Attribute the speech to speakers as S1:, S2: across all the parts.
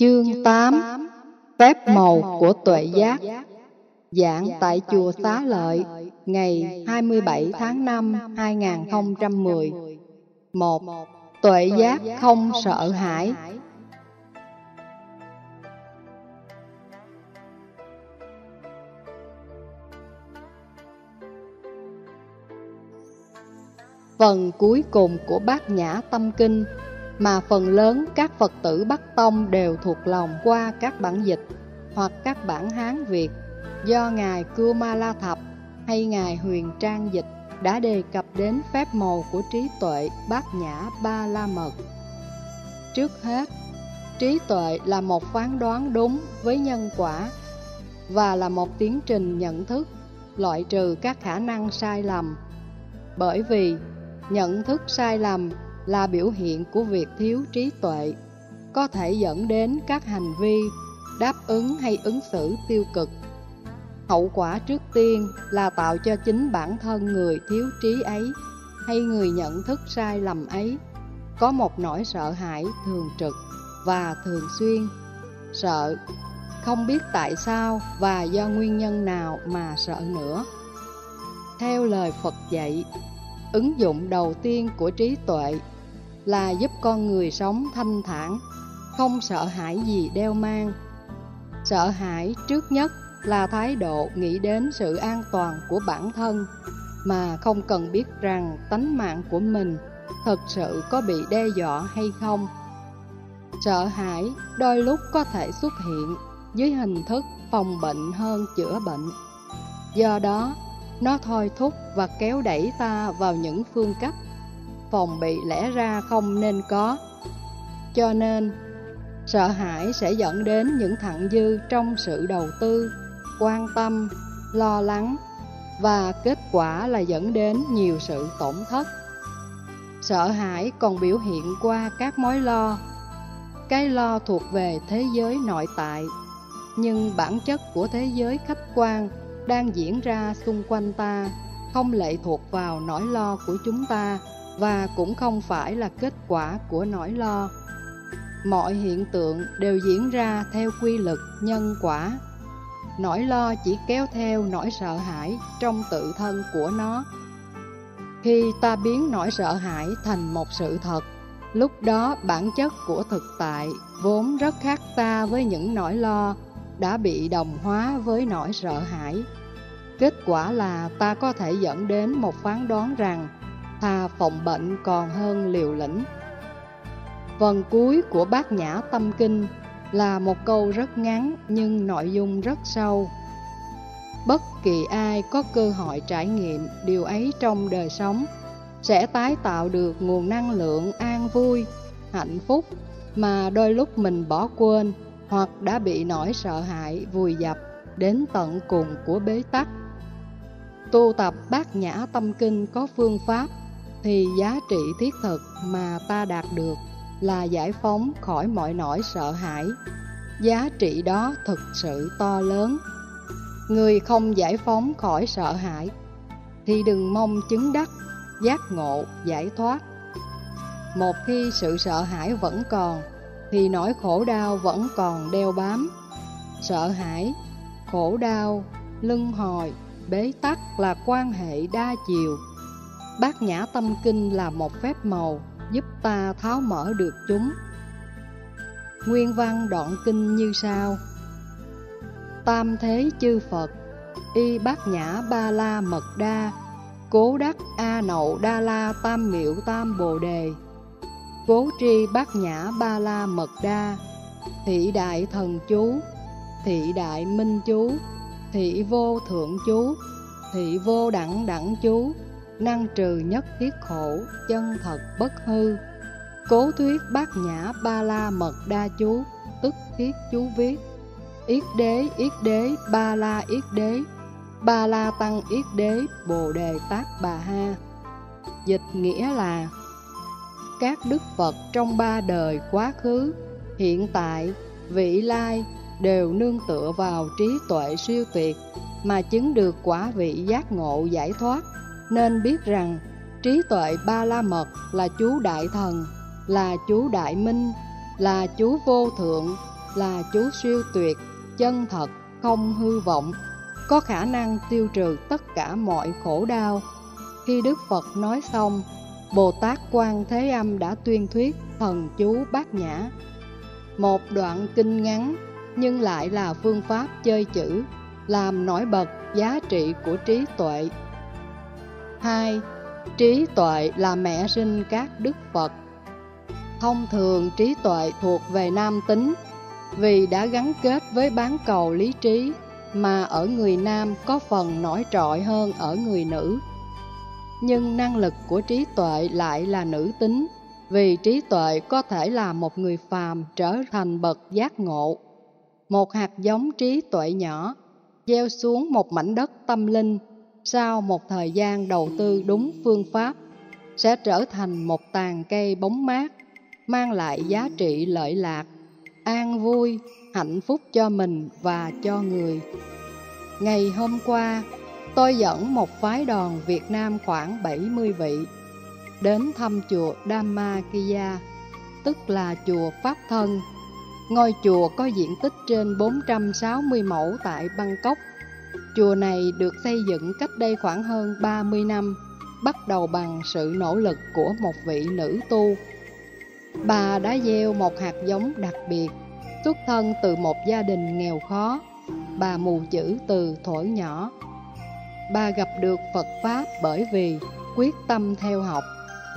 S1: Chương 8 Phép màu của tuệ giác. Giảng tại Chùa Xá Lợi Ngày 27 tháng 5 2010 1. Tuệ giác không sợ hãi. Phần cuối cùng của bát nhã tâm kinh mà phần lớn các Phật tử Bắc Tông đều thuộc lòng qua các bản dịch hoặc các bản Hán Việt do Ngài Cưu Ma La Thập hay Ngài Huyền Trang Dịch đã đề cập đến phép màu của trí tuệ bát nhã ba la mật. Trước hết, trí tuệ là một phán đoán đúng với nhân quả và là một tiến trình nhận thức, loại trừ các khả năng sai lầm. Bởi vì nhận thức sai lầm là biểu hiện của việc thiếu trí tuệ, có thể dẫn đến các hành vi đáp ứng hay ứng xử tiêu cực. Hậu quả trước tiên là tạo cho chính bản thân người thiếu trí ấy hay người nhận thức sai lầm ấy có một nỗi sợ hãi thường trực và thường xuyên. Sợ, không biết tại sao và do nguyên nhân nào mà sợ nữa. Theo lời Phật dạy, ứng dụng đầu tiên của trí tuệ là giúp con người sống thanh thản, không sợ hãi gì đeo mang. Sợ hãi trước nhất là thái độ nghĩ đến sự an toàn của bản thân mà không cần biết rằng tánh mạng của mình thật sự có bị đe dọa hay không. Sợ hãi đôi lúc có thể xuất hiện dưới hình thức phòng bệnh hơn chữa bệnh. Do đó, nó thôi thúc và kéo đẩy ta vào những phương cách phòng bị lẽ ra không nên có. Cho nên, sợ hãi sẽ dẫn đến những thặng dư trong sự đầu tư, quan tâm, lo lắng và kết quả là dẫn đến nhiều sự tổn thất. Sợ hãi còn biểu hiện qua các mối lo. Cái lo thuộc về thế giới nội tại, nhưng bản chất của thế giới khách quan đang diễn ra xung quanh ta không lệ thuộc vào nỗi lo của chúng ta và cũng không phải là kết quả của nỗi lo. Mọi hiện tượng đều diễn ra theo quy luật nhân quả. Nỗi lo chỉ kéo theo nỗi sợ hãi trong tự thân của nó. Khi ta biến nỗi sợ hãi thành một sự thật, lúc đó bản chất của thực tại vốn rất khác ta với những nỗi lo đã bị đồng hóa với nỗi sợ hãi. Kết quả là ta có thể dẫn đến một phán đoán rằng thà phòng bệnh còn hơn liều lĩnh. Phần cuối của bát nhã tâm kinh là một câu rất ngắn nhưng nội dung rất sâu. Bất kỳ ai có cơ hội trải nghiệm điều ấy trong đời sống sẽ tái tạo được nguồn năng lượng an vui, hạnh phúc mà đôi lúc mình bỏ quên hoặc đã bị nỗi sợ hãi vùi dập đến tận cùng của bế tắc. Tu tập bát nhã tâm kinh có phương pháp thì giá trị thiết thực mà ta đạt được là giải phóng khỏi mọi nỗi sợ hãi. Giá trị đó thực sự to lớn. Người không giải phóng khỏi sợ hãi thì đừng mong chứng đắc, giác ngộ, giải thoát. Một khi sự sợ hãi vẫn còn thì nỗi khổ đau vẫn còn đeo bám. Sợ hãi, khổ đau, lưng hồi, bế tắc là quan hệ đa chiều. Bát Nhã Tâm Kinh là một phép màu, giúp ta tháo mở được chúng. Nguyên văn đoạn kinh như sau. Tam thế chư Phật, Y Bát Nhã Ba La Mật Đa, Cố đắc A Nậu Đa La Tam Miệu Tam Bồ Đề. Cố tri Bát Nhã Ba La Mật Đa, Thị Đại Thần Chú, Thị Đại Minh Chú. Thị Vô Thượng Chú Thị Vô Đẳng Đẳng Chú năng trừ nhất thiết khổ, chân thật bất hư. Cố thuyết bát nhã ba la mật đa chú, tức thiết chú viết. Yết đế, yết đế, ba la yết đế, ba la tăng yết đế, bồ đề tát bà ha. Dịch nghĩa là các đức Phật trong ba đời quá khứ, hiện tại, vị lai đều nương tựa vào trí tuệ siêu tuyệt mà chứng được quả vị giác ngộ giải thoát nên biết rằng trí tuệ ba la mật là chú đại thần, là chú đại minh, là chú vô thượng, là chú siêu tuyệt, chân thật, không hư vọng, có khả năng tiêu trừ tất cả mọi khổ đau. Khi Đức Phật nói xong, Bồ Tát Quan Thế Âm đã tuyên thuyết thần chú bát nhã. Một đoạn kinh ngắn nhưng lại là phương pháp chơi chữ, làm nổi bật giá trị của trí tuệ. 2. Trí tuệ là mẹ sinh các đức Phật. Thông thường trí tuệ thuộc về nam tính, vì đã gắn kết với bán cầu lý trí mà ở người nam có phần nổi trội hơn ở người nữ. Nhưng năng lực của trí tuệ lại là nữ tính, vì trí tuệ có thể là một người phàm trở thành bậc giác ngộ. Một hạt giống trí tuệ nhỏ, gieo xuống một mảnh đất tâm linh. Sau một thời gian đầu tư đúng phương pháp, sẽ trở thành một tàn cây bóng mát, mang lại giá trị lợi lạc, an vui, hạnh phúc cho mình và cho người. Ngày hôm qua, tôi dẫn một phái đoàn Việt Nam khoảng 70 vị đến thăm chùa Dhammakiya tức là chùa Pháp Thân. Ngôi chùa có diện tích trên 460 mẫu tại Bangkok. Chùa này được xây dựng cách đây khoảng hơn 30 năm, bắt đầu bằng sự nỗ lực của một vị nữ tu. Bà đã gieo một hạt giống đặc biệt, xuất thân từ một gia đình nghèo khó. Bà mù chữ từ thổi nhỏ. Bà gặp được Phật Pháp bởi vì quyết tâm theo học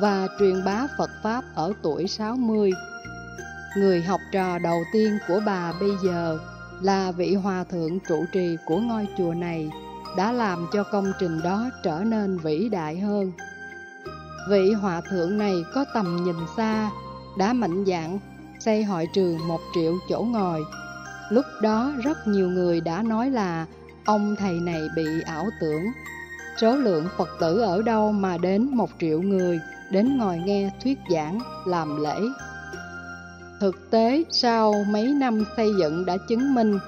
S1: và truyền bá Phật Pháp ở tuổi 60. Người học trò đầu tiên của bà bây giờ là vị hòa thượng trụ trì của ngôi chùa này đã làm cho công trình đó trở nên vĩ đại hơn. Vị hòa thượng này có tầm nhìn xa, đã mạnh dạn xây hội trường một triệu chỗ ngồi. Lúc đó rất nhiều người đã nói là ông thầy này bị ảo tưởng. Số lượng Phật tử ở đâu mà đến một triệu người đến ngồi nghe thuyết giảng, làm lễ Thực tế, sau mấy năm xây dựng đã chứng minh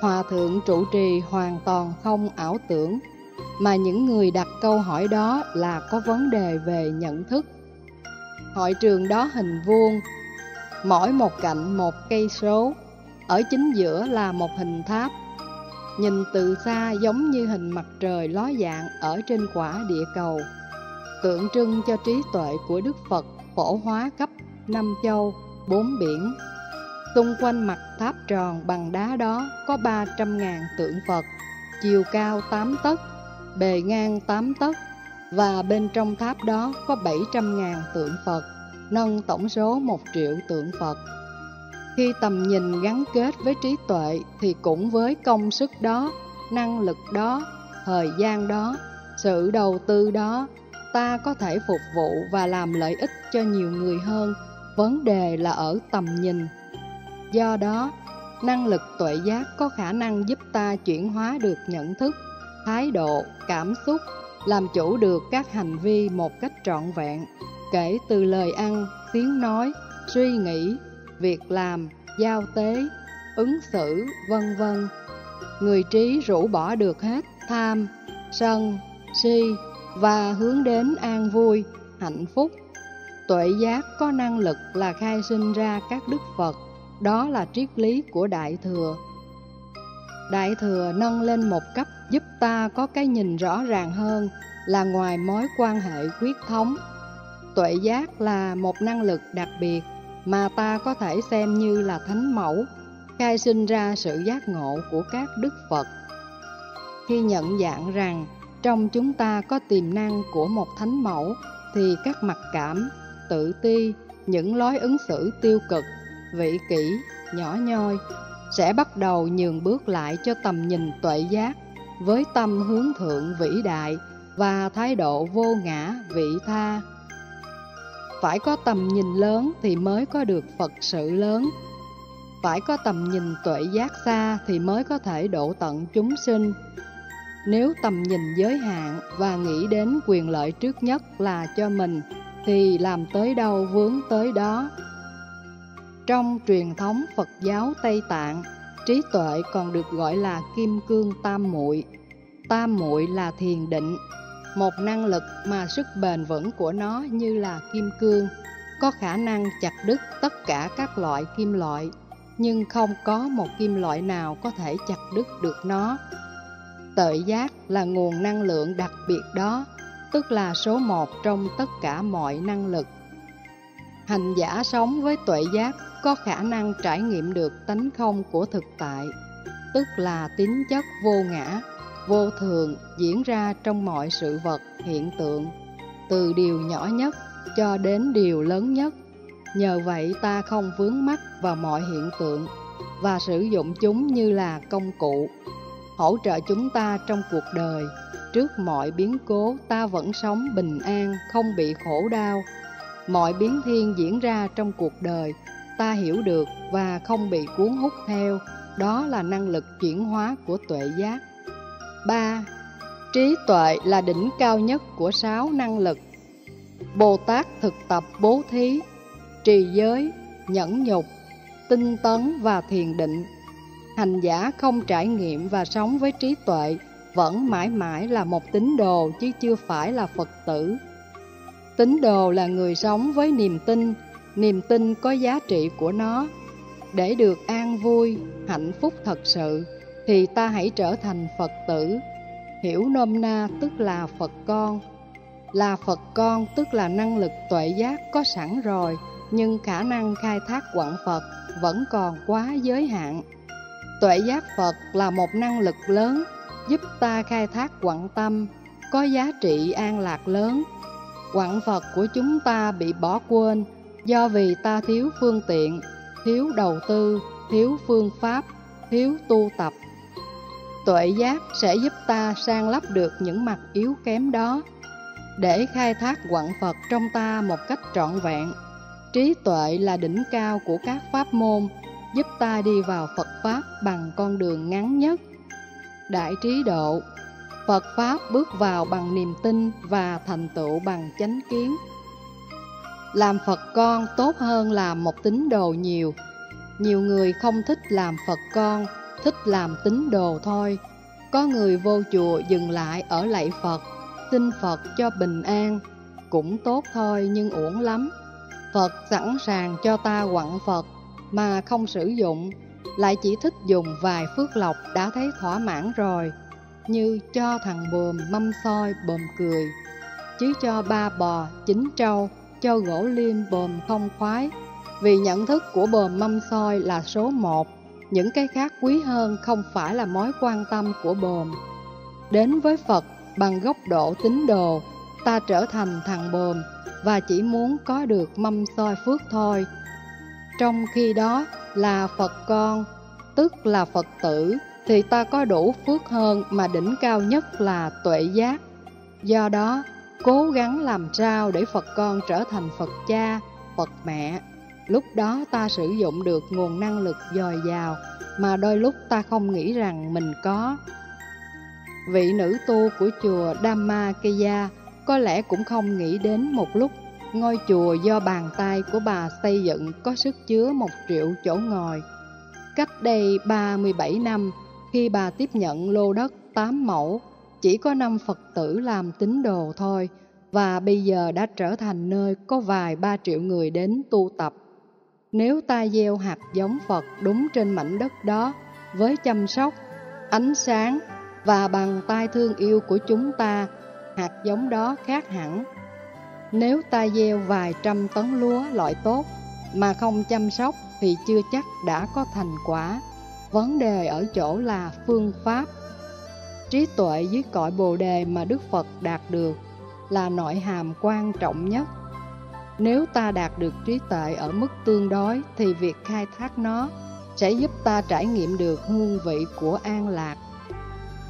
S1: Hòa thượng trụ trì hoàn toàn không ảo tưởng Mà những người đặt câu hỏi đó là có vấn đề về nhận thức. Hội trường đó hình vuông Mỗi một cạnh một cây số Ở chính giữa là một hình tháp. Nhìn từ xa giống như hình mặt trời ló dạng ở trên quả địa cầu Tượng trưng cho trí tuệ của Đức Phật phổ hóa khắp năm châu bốn biển. Xung quanh mặt tháp tròn bằng đá đó có 300.000 tượng Phật, chiều cao 8 tấc, bề ngang 8 tấc và bên trong tháp đó có 700.000 tượng Phật, nâng tổng số 1 triệu tượng Phật. Khi tầm nhìn gắn kết với trí tuệ thì cũng với công sức đó, năng lực đó, thời gian đó, sự đầu tư đó, ta có thể phục vụ và làm lợi ích cho nhiều người hơn Vấn đề là ở tầm nhìn. Do đó, năng lực tuệ giác có khả năng giúp ta chuyển hóa được nhận thức, thái độ, cảm xúc, làm chủ được các hành vi một cách trọn vẹn, kể từ lời ăn, tiếng nói, suy nghĩ, việc làm, giao tế, ứng xử, vân vân. Người trí rũ bỏ được hết tham, sân, si và hướng đến an vui, hạnh phúc Tuệ giác có năng lực là khai sinh ra các đức Phật, đó là triết lý của Đại Thừa. Đại Thừa nâng lên một cấp giúp ta có cái nhìn rõ ràng hơn là ngoài mối quan hệ quyết thống. Tuệ giác là một năng lực đặc biệt mà ta có thể xem như là thánh mẫu, khai sinh ra sự giác ngộ của các đức Phật. Khi nhận dạng rằng trong chúng ta có tiềm năng của một thánh mẫu, thì các mặt cảm, tự ti, những lối ứng xử tiêu cực, vị kỷ, nhỏ nhoi sẽ bắt đầu nhường bước lại cho tầm nhìn tuệ giác với tâm hướng thượng vĩ đại và thái độ vô ngã vị tha. Phải có tầm nhìn lớn thì mới có được Phật sự lớn. Phải có tầm nhìn tuệ giác xa thì mới có thể độ tận chúng sinh. Nếu tầm nhìn giới hạn và nghĩ đến quyền lợi trước nhất là cho mình thì làm tới đâu vướng tới đó. Trong truyền thống Phật giáo Tây Tạng, trí tuệ còn được gọi là kim cương tam muội. Tam muội là thiền định, một năng lực mà sức bền vững của nó như là kim cương, có khả năng chặt đứt tất cả các loại kim loại. nhưng không có một kim loại nào có thể chặt đứt được nó. Tự giác là nguồn năng lượng đặc biệt đó, tức là số một trong tất cả mọi năng lực. Hành giả sống với tuệ giác có khả năng trải nghiệm được tánh không của thực tại, tức là tính chất vô ngã, vô thường diễn ra trong mọi sự vật, hiện tượng, từ điều nhỏ nhất cho đến điều lớn nhất. Nhờ vậy ta không vướng mắc vào mọi hiện tượng và sử dụng chúng như là công cụ, hỗ trợ chúng ta trong cuộc đời. Trước mọi biến cố ta vẫn sống bình an, không bị khổ đau. Mọi biến thiên diễn ra trong cuộc đời, ta hiểu được và không bị cuốn hút theo, đó là năng lực chuyển hóa của tuệ giác. 3. Trí tuệ là đỉnh cao nhất của sáu năng lực. Bồ Tát thực tập bố thí, trì giới, nhẫn nhục, tinh tấn và thiền định. Hành giả không trải nghiệm và sống với trí tuệ vẫn mãi mãi là một tín đồ chứ chưa phải là Phật tử. Tín đồ là người sống với niềm tin, niềm tin có giá trị của nó. Để được an vui, hạnh phúc thật sự, thì ta hãy trở thành Phật tử. Hiểu nôm na tức là Phật con. Là Phật con tức là năng lực tuệ giác có sẵn rồi, nhưng khả năng khai thác quảng Phật vẫn còn quá giới hạn. Tuệ giác Phật là một năng lực lớn, giúp ta khai thác quặng tâm, có giá trị an lạc lớn. Quặng Phật của chúng ta bị bỏ quên do vì ta thiếu phương tiện, thiếu đầu tư, thiếu phương pháp, thiếu tu tập. Tuệ giác sẽ giúp ta sang lấp được những mặt yếu kém đó, để khai thác quặng Phật trong ta một cách trọn vẹn. Trí tuệ là đỉnh cao của các pháp môn, giúp ta đi vào Phật Pháp bằng con đường ngắn nhất. Đại trí độ Phật Pháp bước vào bằng niềm tin và thành tựu bằng chánh kiến. Làm Phật con tốt hơn làm một tín đồ nhiều. Nhiều người không thích làm Phật con, thích làm tín đồ thôi. Có người vô chùa dừng lại ở lạy Phật, xin Phật cho bình an. Cũng tốt thôi nhưng uổng lắm. Phật sẵn sàng cho ta quặng Phật mà không sử dụng, lại chỉ thích dùng vài phước lộc đã thấy thỏa mãn rồi, như cho thằng bồm mâm soi bồm cười, chứ cho ba bò, chín trâu, cho gỗ liêm bồm không khoái, vì nhận thức của bồm mâm soi là số một, những cái khác quý hơn không phải là mối quan tâm của bồm Đến với Phật bằng góc độ tín đồ, ta trở thành thằng bồm và chỉ muốn có được mâm soi phước thôi. Trong khi đó là Phật con, tức là Phật tử, thì ta có đủ phước hơn mà đỉnh cao nhất là tuệ giác. Do đó, cố gắng làm sao để Phật con trở thành Phật cha, Phật mẹ. Lúc đó ta sử dụng được nguồn năng lực dồi dào mà đôi lúc ta không nghĩ rằng mình có. Vị nữ tu của chùa Dhammakaya có lẽ cũng không nghĩ đến một lúc ngôi chùa do bàn tay của bà xây dựng có sức chứa một triệu chỗ ngồi. Cách đây 37 năm, khi bà tiếp nhận lô đất 8 mẫu, chỉ có 5 Phật tử làm tín đồ thôi, và bây giờ đã trở thành nơi có vài ba triệu người đến tu tập. Nếu ta gieo hạt giống Phật đúng trên mảnh đất đó, với chăm sóc, ánh sáng và bằng tay thương yêu của chúng ta, hạt giống đó khác hẳn. Nếu ta gieo vài trăm tấn lúa loại tốt mà không chăm sóc thì chưa chắc đã có thành quả. Vấn đề ở chỗ là phương pháp. Trí tuệ dưới cõi Bồ đề mà Đức Phật đạt được là nội hàm quan trọng nhất. Nếu ta đạt được trí tuệ ở mức tương đối thì việc khai thác nó sẽ giúp ta trải nghiệm được hương vị của an lạc.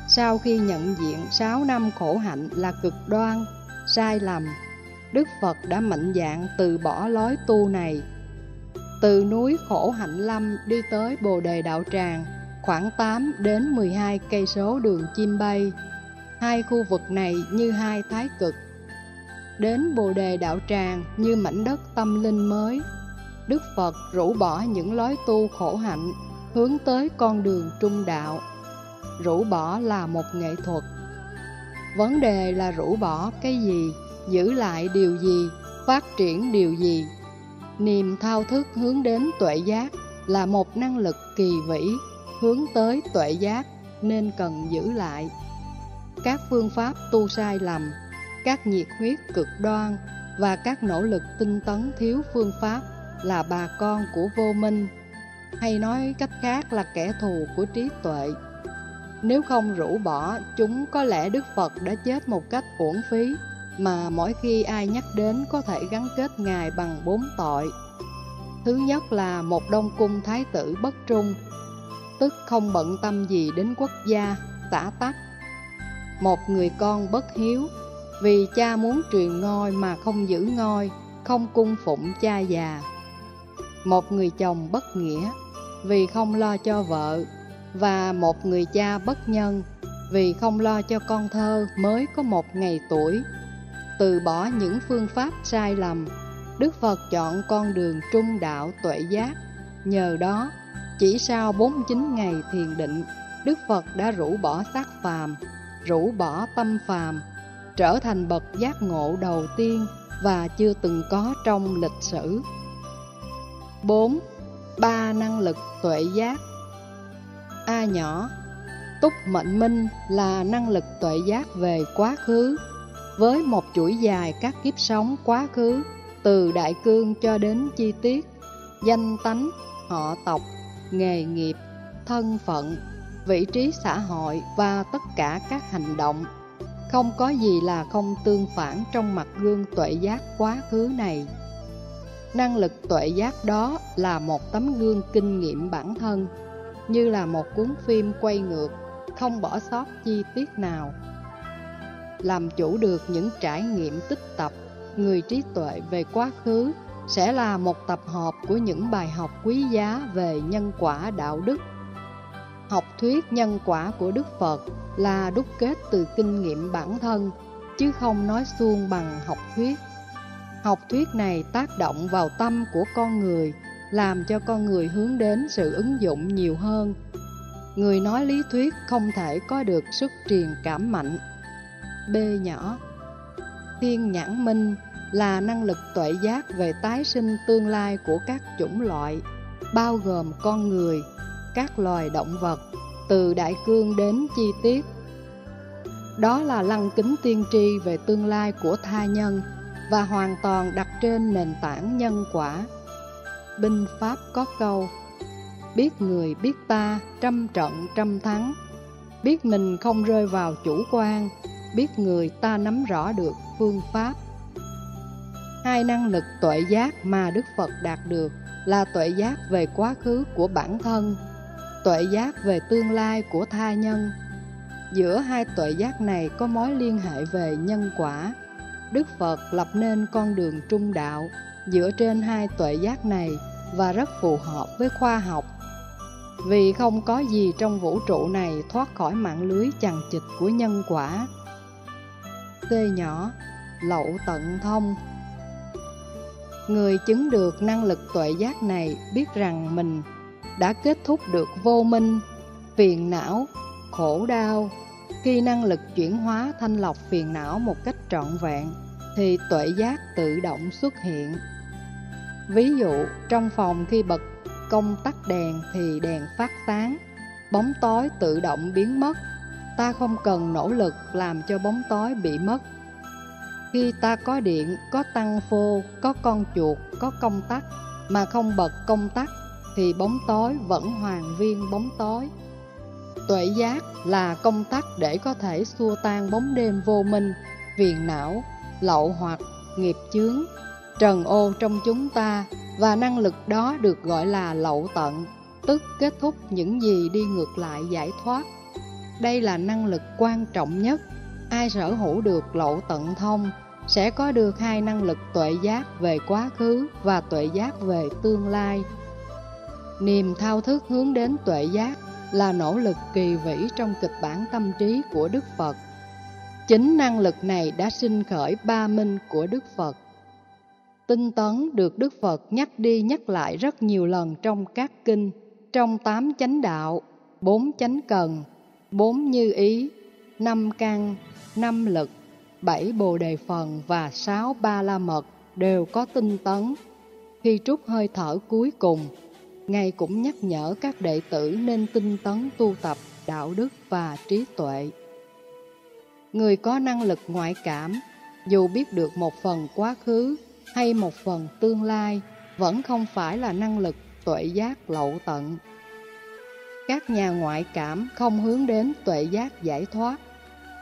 S1: Sau khi nhận diện 6 năm khổ hạnh là cực đoan, sai lầm, Đức Phật đã mạnh dạn từ bỏ lối tu này. Từ núi Khổ Hạnh Lâm đi tới Bồ Đề Đạo Tràng, khoảng 8 đến 12 cây số đường chim bay. Hai khu vực này như hai thái cực. Đến Bồ Đề Đạo Tràng như mảnh đất tâm linh mới. Đức Phật rũ bỏ những lối tu khổ hạnh, hướng tới con đường trung đạo rũ bỏ là một nghệ thuật. Vấn đề là rũ bỏ cái gì, giữ lại điều gì, phát triển điều gì. Niềm thao thức hướng đến tuệ giác là một năng lực kỳ vĩ hướng tới tuệ giác nên cần giữ lại. Các phương pháp tu sai lầm, các nhiệt huyết cực đoan và các nỗ lực tinh tấn thiếu phương pháp là bà con của vô minh, hay nói cách khác là kẻ thù của trí tuệ. Nếu không rũ bỏ, chúng có lẽ Đức Phật đã chết một cách uổng phí, mà mỗi khi ai nhắc đến có thể gắn kết Ngài bằng bốn tội. Thứ nhất là một đông cung thái tử bất trung, tức không bận tâm gì đến quốc gia, tả tắc. Một người con bất hiếu, vì cha muốn truyền ngôi mà không giữ ngôi, không cung phụng cha già. Một người chồng bất nghĩa, vì không lo cho vợ, và một người cha bất nhân, vì không lo cho con thơ mới có một ngày tuổi. Từ bỏ những phương pháp sai lầm, Đức Phật chọn con đường trung đạo tuệ giác. Nhờ đó, chỉ sau 49 ngày thiền định, Đức Phật đã rũ bỏ xác phàm, rũ bỏ tâm phàm, trở thành bậc giác ngộ đầu tiên và chưa từng có trong lịch sử. 4. Ba năng lực tuệ giác A nhỏ Túc mệnh minh là năng lực tuệ giác về quá khứ với một chuỗi dài các kiếp sống quá khứ Từ đại cương cho đến chi tiết Danh tánh, họ tộc, nghề nghiệp, thân phận, vị trí xã hội và tất cả các hành động. Không có gì là không tương phản trong mặt gương tuệ giác quá khứ này. Năng lực tuệ giác đó là một tấm gương kinh nghiệm bản thân Như là một cuốn phim quay ngược Không bỏ sót chi tiết nào. Làm chủ được những trải nghiệm tích tập Người trí tuệ về quá khứ Sẽ là một tập hợp của những bài học quý giá về nhân quả đạo đức Học thuyết nhân quả của Đức Phật là đúc kết từ kinh nghiệm bản thân Chứ không nói suông bằng học thuyết Học thuyết này tác động vào tâm của con người, làm cho con người hướng đến sự ứng dụng nhiều hơn. Người nói lý thuyết không thể có được sức truyền cảm mạnh. B nhỏ Thiên nhãn minh là năng lực tuệ giác về tái sinh tương lai của các chủng loại, bao gồm con người, các loài động vật, từ đại cương đến chi tiết. Đó là lăng kính tiên tri về tương lai của tha nhân, và hoàn toàn đặt trên nền tảng nhân quả. Binh Pháp có câu Biết người biết ta, trăm trận trăm thắng Biết mình không rơi vào chủ quan Biết người ta nắm rõ được phương pháp Hai năng lực tuệ giác mà Đức Phật đạt được Là tuệ giác về quá khứ của bản thân, Tuệ giác về tương lai của tha nhân Giữa hai tuệ giác này có mối liên hệ về nhân quả Đức Phật lập nên con đường trung đạo dựa trên hai tuệ giác này và rất phù hợp với khoa học. Vì không có gì trong vũ trụ này thoát khỏi mạng lưới chằng chịt của nhân quả tê nhỏ, lậu tận thông Người chứng được năng lực tuệ giác này biết rằng mình đã kết thúc được vô minh, phiền não, khổ đau, khi năng lực chuyển hóa thanh lọc phiền não một cách trọn vẹn, thì tuệ giác tự động xuất hiện. Ví dụ, trong phòng khi bật công tắc đèn thì đèn phát sáng, bóng tối tự động biến mất. Ta không cần nỗ lực làm cho bóng tối bị mất. Khi ta có điện, có tăng phô, có con chuột, có công tắc, mà không bật công tắc, thì bóng tối vẫn hoàn viên bóng tối. Tuệ giác là công tắc để có thể xua tan bóng đêm vô minh, phiền não, lậu hoặc, nghiệp chướng, trần ô trong chúng ta và năng lực đó được gọi là lậu tận, tức kết thúc những gì đi ngược lại giải thoát. Đây là năng lực quan trọng nhất, ai sở hữu được lộ tận thông sẽ có được hai năng lực tuệ giác về quá khứ và tuệ giác về tương lai. Niềm thao thức hướng đến tuệ giác là nỗ lực kỳ vĩ trong kịch bản tâm trí của Đức Phật. Chính năng lực này đã sinh khởi ba minh của Đức Phật. Tinh tấn được Đức Phật nhắc đi nhắc lại rất nhiều lần trong các kinh, trong tám chánh đạo, bốn chánh cần, bốn như ý, năm căn, năm lực, bảy bồ đề phần và sáu ba la mật đều có tinh tấn. Khi trút hơi thở cuối cùng, Ngài cũng nhắc nhở các đệ tử nên tinh tấn tu tập đạo đức và trí tuệ. Người có năng lực ngoại cảm, dù biết được một phần quá khứ hay một phần tương lai, vẫn không phải là năng lực tuệ giác lậu tận. Các nhà ngoại cảm không hướng đến tuệ giác giải thoát.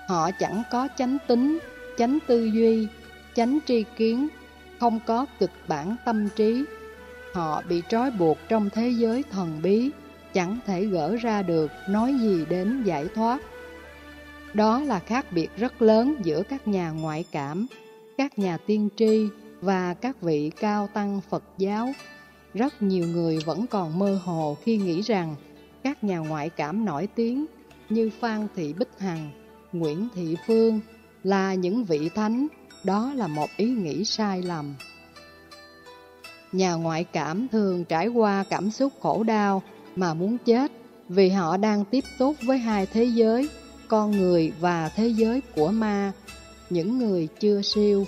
S1: Họ chẳng có chánh tính, chánh tư duy, chánh tri kiến, không có kịch bản tâm trí. Họ bị trói buộc trong thế giới thần bí, chẳng thể gỡ ra được nói gì đến giải thoát. Đó là khác biệt rất lớn giữa các nhà ngoại cảm, các nhà tiên tri và các vị cao tăng Phật giáo. Rất nhiều người vẫn còn mơ hồ khi nghĩ rằng các nhà ngoại cảm nổi tiếng như Phan Thị Bích Hằng, Nguyễn Thị Phương là những vị thánh, đó là một ý nghĩ sai lầm. Nhà ngoại cảm thường trải qua cảm xúc khổ đau mà muốn chết vì họ đang tiếp xúc với hai thế giới, con người và thế giới của ma, những người chưa siêu.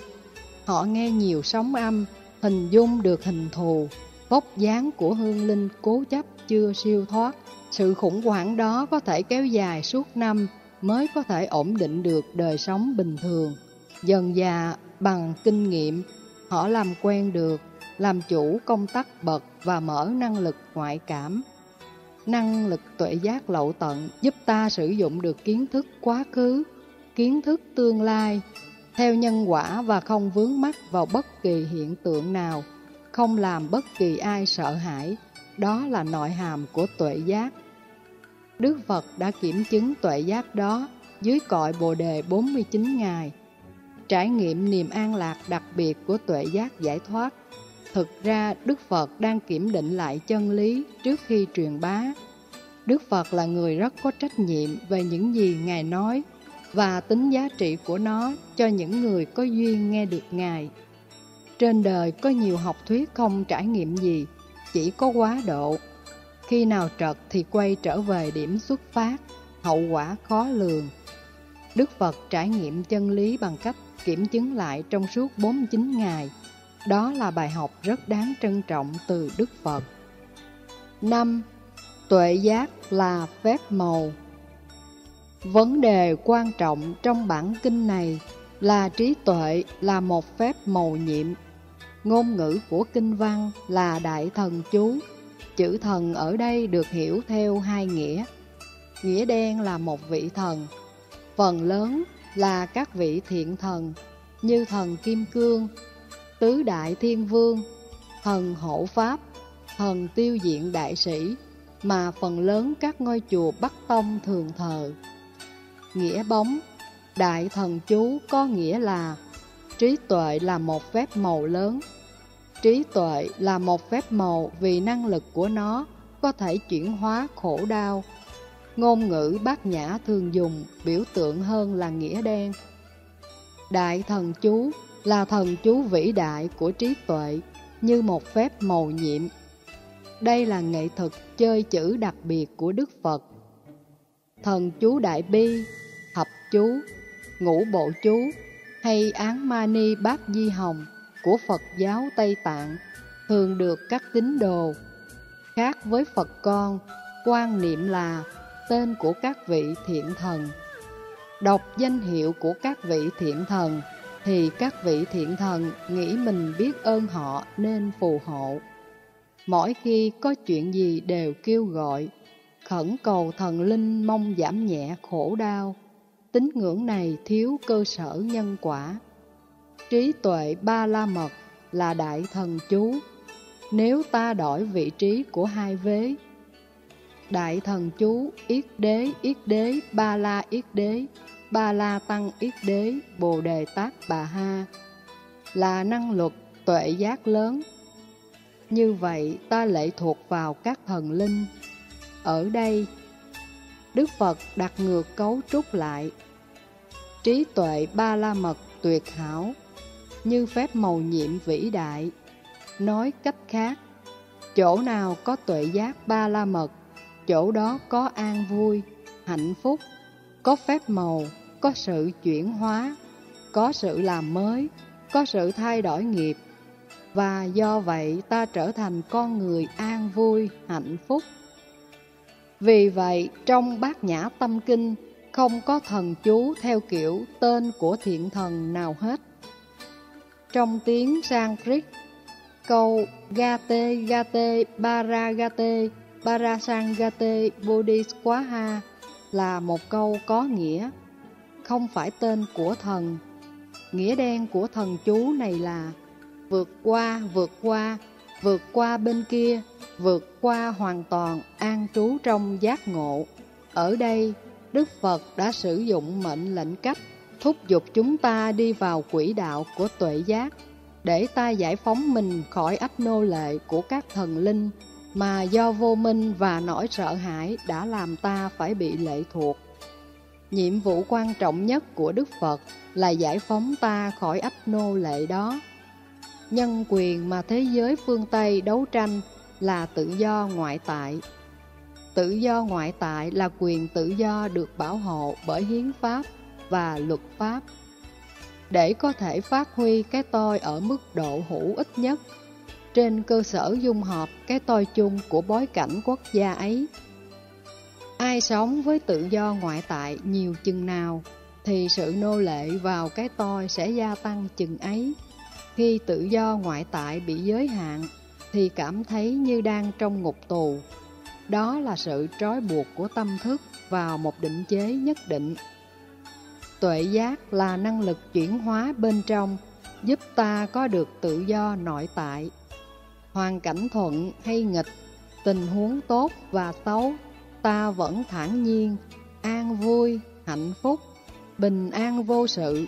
S1: Họ nghe nhiều sóng âm, hình dung được hình thù, vóc dáng của hương linh cố chấp chưa siêu thoát. Sự khủng hoảng đó có thể kéo dài suốt năm mới có thể ổn định được đời sống bình thường. Dần già bằng kinh nghiệm, họ làm quen được, làm chủ công tắc bật và mở năng lực ngoại cảm. Năng lực tuệ giác lậu tận giúp ta sử dụng được kiến thức quá khứ, kiến thức tương lai, theo nhân quả và không vướng mắc vào bất kỳ hiện tượng nào, không làm bất kỳ ai sợ hãi. Đó là nội hàm của tuệ giác. Đức Phật đã kiểm chứng tuệ giác đó dưới cội Bồ Đề 49 ngày. Trải nghiệm niềm an lạc đặc biệt của tuệ giác giải thoát. Thực ra Đức Phật đang kiểm định lại chân lý trước khi truyền bá. Đức Phật là người rất có trách nhiệm về những gì Ngài nói và tính giá trị của nó cho những người có duyên nghe được Ngài. Trên đời có nhiều học thuyết không trải nghiệm gì, chỉ có quá độ khi nào trật thì quay trở về điểm xuất phát, hậu quả khó lường. Đức Phật trải nghiệm chân lý bằng cách kiểm chứng lại trong suốt 49 ngày. Đó là bài học rất đáng trân trọng từ Đức Phật. 5. Tuệ giác là phép màu Vấn đề quan trọng trong bản kinh này là trí tuệ là một phép màu nhiệm. Ngôn ngữ của kinh văn là đại thần chú Chữ thần ở đây được hiểu theo hai nghĩa. Nghĩa đen là một vị thần, phần lớn là các vị thiện thần như thần Kim Cương, Tứ Đại Thiên Vương, thần Hộ Pháp, thần Tiêu Diện Đại Sĩ, mà phần lớn các ngôi chùa Bắc Tông thường thờ. Nghĩa bóng, Đại Thần Chú có nghĩa là trí tuệ là một phép màu lớn, Trí tuệ là một phép màu vì năng lực của nó có thể chuyển hóa khổ đau. Ngôn ngữ bát nhã thường dùng biểu tượng hơn là nghĩa đen. Đại thần chú là thần chú vĩ đại của trí tuệ như một phép màu nhiệm. Đây là nghệ thuật chơi chữ đặc biệt của Đức Phật. Thần chú Đại Bi, Thập chú, Ngũ Bộ chú hay Án Mani Bát Di Hồng của Phật giáo Tây Tạng thường được các tín đồ khác với Phật con quan niệm là tên của các vị thiện thần. Đọc danh hiệu của các vị thiện thần thì các vị thiện thần nghĩ mình biết ơn họ nên phù hộ. Mỗi khi có chuyện gì đều kêu gọi, khẩn cầu thần linh mong giảm nhẹ khổ đau. Tín ngưỡng này thiếu cơ sở nhân quả. Trí tuệ ba la mật là đại thần chú. Nếu ta đổi vị trí của hai vế, Đại thần chú Yết đế Yết đế, Ba la, Yết đế, Ba la tăng, Yết đế, Bồ đề tát, bà ha Là năng luật tuệ giác lớn. Như vậy, ta lệ thuộc vào các thần linh. Ở đây, Đức Phật đặt ngược cấu trúc lại. Trí tuệ ba la mật tuyệt hảo như phép màu nhiệm vĩ đại. Nói cách khác, chỗ nào có tuệ giác ba la mật, chỗ đó có an vui, hạnh phúc, có phép màu, có sự chuyển hóa, có sự làm mới, có sự thay đổi nghiệp. và do vậy ta trở thành con người an vui, hạnh phúc. Vì vậy, trong bát nhã tâm kinh, không có thần chú theo kiểu tên của thiện thần nào hết. Trong tiếng Sanskrit, câu Gate Gate Paragate Parasangate Bodhiswaha là một câu có nghĩa, không phải tên của thần. Nghĩa đen của thần chú này là vượt qua, vượt qua, vượt qua bên kia, vượt qua hoàn toàn an trú trong giác ngộ. Ở đây, Đức Phật đã sử dụng mệnh lệnh cách thúc giục chúng ta đi vào quỹ đạo của tuệ giác, để ta giải phóng mình khỏi ách nô lệ của các thần linh mà do vô minh và nỗi sợ hãi đã làm ta phải bị lệ thuộc. Nhiệm vụ quan trọng nhất của Đức Phật là giải phóng ta khỏi ách nô lệ đó. Nhân quyền mà thế giới phương Tây đấu tranh là tự do ngoại tại. Tự do ngoại tại là quyền tự do được bảo hộ bởi hiến pháp và luật pháp. Để có thể phát huy cái tôi ở mức độ hữu ích nhất, trên cơ sở dung hợp cái tôi chung của bối cảnh quốc gia ấy. Ai sống với tự do ngoại tại nhiều chừng nào, thì sự nô lệ vào cái tôi sẽ gia tăng chừng ấy. Khi tự do ngoại tại bị giới hạn, thì cảm thấy như đang trong ngục tù. Đó là sự trói buộc của tâm thức vào một định chế nhất định. Tuệ giác là năng lực chuyển hóa bên trong, giúp ta có được tự do nội tại. Hoàn cảnh thuận hay nghịch, tình huống tốt và xấu, ta vẫn thản nhiên, an vui, hạnh phúc, bình an vô sự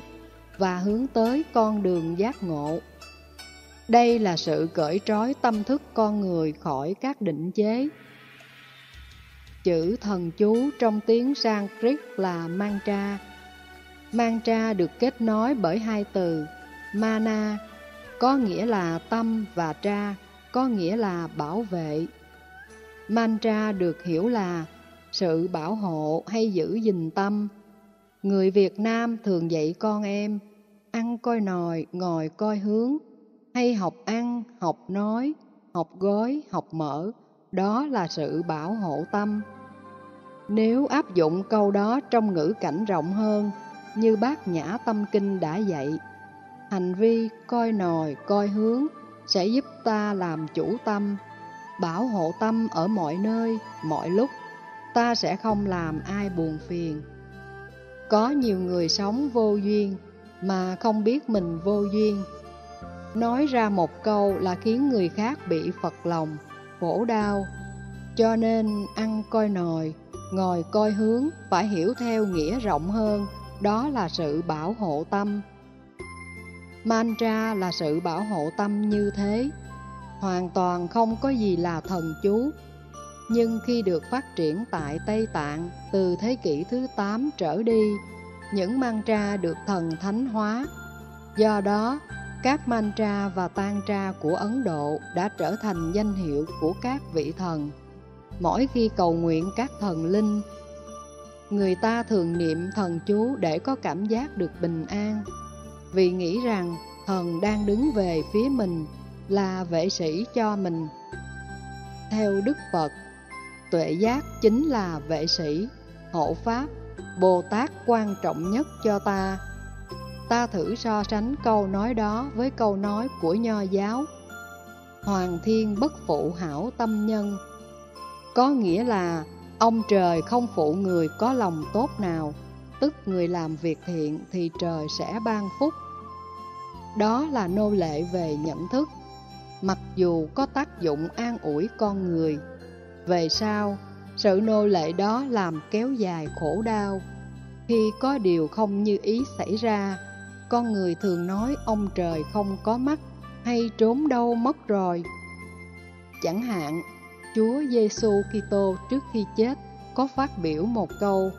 S1: và hướng tới con đường giác ngộ. Đây là sự cởi trói tâm thức con người khỏi các định chế. Chữ thần chú trong tiếng Sanskrit là mantra. Mantra được kết nối bởi hai từ mana, có nghĩa là tâm và tra, có nghĩa là bảo vệ. Mantra được hiểu là sự bảo hộ hay giữ gìn tâm. Người Việt Nam thường dạy con em ăn coi nồi, ngồi coi hướng, hay học ăn, học nói, học gói, học mở, đó là sự bảo hộ tâm. Nếu áp dụng câu đó trong ngữ cảnh rộng hơn, như bác Nhã Tâm Kinh đã dạy, hành vi coi nòi coi hướng sẽ giúp ta làm chủ tâm, bảo hộ tâm ở mọi nơi, mọi lúc, ta sẽ không làm ai buồn phiền. Có nhiều người sống vô duyên mà không biết mình vô duyên, Nói ra một câu là khiến người khác bị phật lòng, khổ đau. Cho nên ăn coi nồi, ngồi coi hướng phải hiểu theo nghĩa rộng hơn, đó là sự bảo hộ tâm. Mantra là sự bảo hộ tâm như thế, hoàn toàn không có gì là thần chú. Nhưng khi được phát triển tại Tây Tạng từ thế kỷ thứ 8 trở đi, những mantra được thần thánh hóa. Do đó, các mantra và tantra của Ấn Độ đã trở thành danh hiệu của các vị thần. Mỗi khi cầu nguyện các thần linh, người ta thường niệm thần chú để có cảm giác được bình an, vì nghĩ rằng thần đang đứng về phía mình là vệ sĩ cho mình. Theo Đức Phật, tuệ giác chính là vệ sĩ, hộ pháp, Bồ Tát quan trọng nhất cho ta. Ta thử so sánh câu nói đó với câu nói của nho giáo. Hoàng thiên bất phụ hảo tâm nhân. Có nghĩa là ông trời không phụ người có lòng tốt nào Tức người làm việc thiện thì trời sẽ ban phúc. Đó là nô lệ về nhận thức. Mặc dù có tác dụng an ủi con người Về sau, sự nô lệ đó làm kéo dài khổ đau. Khi có điều không như ý xảy ra con người thường nói ông trời không có mắt hay trốn đâu mất rồi. Chẳng hạn, Chúa Giêsu Kitô trước khi chết có phát biểu một câu: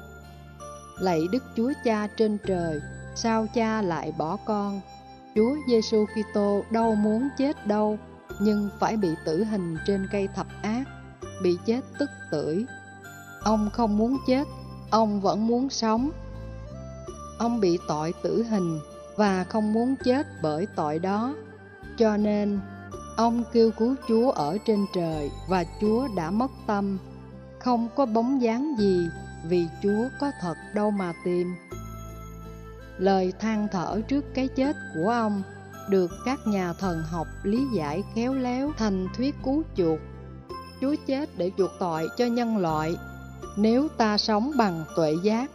S1: Lạy Đức Chúa Cha trên trời, sao Cha lại bỏ con? Chúa Giêsu Kitô đâu muốn chết đâu, nhưng phải bị tử hình trên cây thập ác, bị chết tức tưởi. Ông không muốn chết, ông vẫn muốn sống. Ông bị tội tử hình và không muốn chết bởi tội đó. Cho nên, Ông kêu cứu Chúa ở trên trời và Chúa đã mất tâm. Không có bóng dáng gì vì Chúa có thật đâu mà tìm. Lời than thở trước cái chết của ông được các nhà thần học lý giải khéo léo thành thuyết cứu chuộc. Chúa chết để chuộc tội cho nhân loại. Nếu ta sống bằng tuệ giác,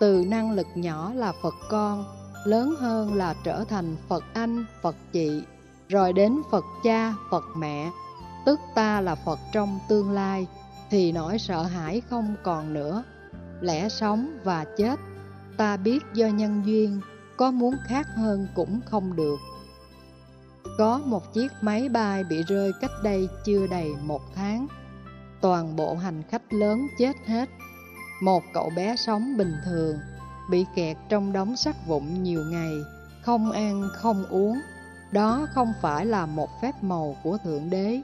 S1: từ năng lực nhỏ là Phật con, lớn hơn là trở thành Phật anh, Phật chị, rồi đến Phật cha, Phật mẹ, tức ta là Phật trong tương lai, thì nỗi sợ hãi không còn nữa. Lẽ sống và chết, ta biết do nhân duyên, có muốn khác hơn cũng không được. Có một chiếc máy bay bị rơi cách đây chưa đầy một tháng. Toàn bộ hành khách lớn chết hết. Một cậu bé sống bình thường, bị kẹt trong đống sắt vụn nhiều ngày, không ăn không uống. Đó không phải là một phép màu của Thượng Đế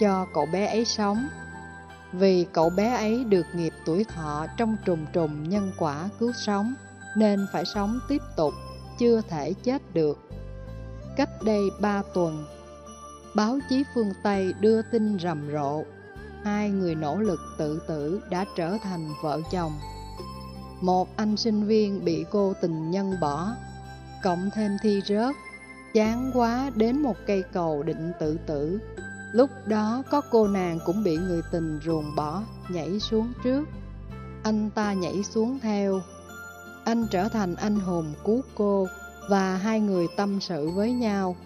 S1: cho cậu bé ấy sống. Vì cậu bé ấy được nghiệp tuổi thọ trong trùng trùng nhân quả cứu sống, nên phải sống tiếp tục, chưa thể chết được. Cách đây ba tuần, báo chí phương Tây đưa tin rầm rộ, hai người nỗ lực tự tử đã trở thành vợ chồng. Một anh sinh viên bị cô tình nhân bỏ, cộng thêm thi rớt, chán quá đến một cây cầu định tự tử. Lúc đó có cô nàng cũng bị người tình ruồng bỏ, nhảy xuống trước. Anh ta nhảy xuống theo. Anh trở thành anh hùng cứu cô và hai người tâm sự với nhau,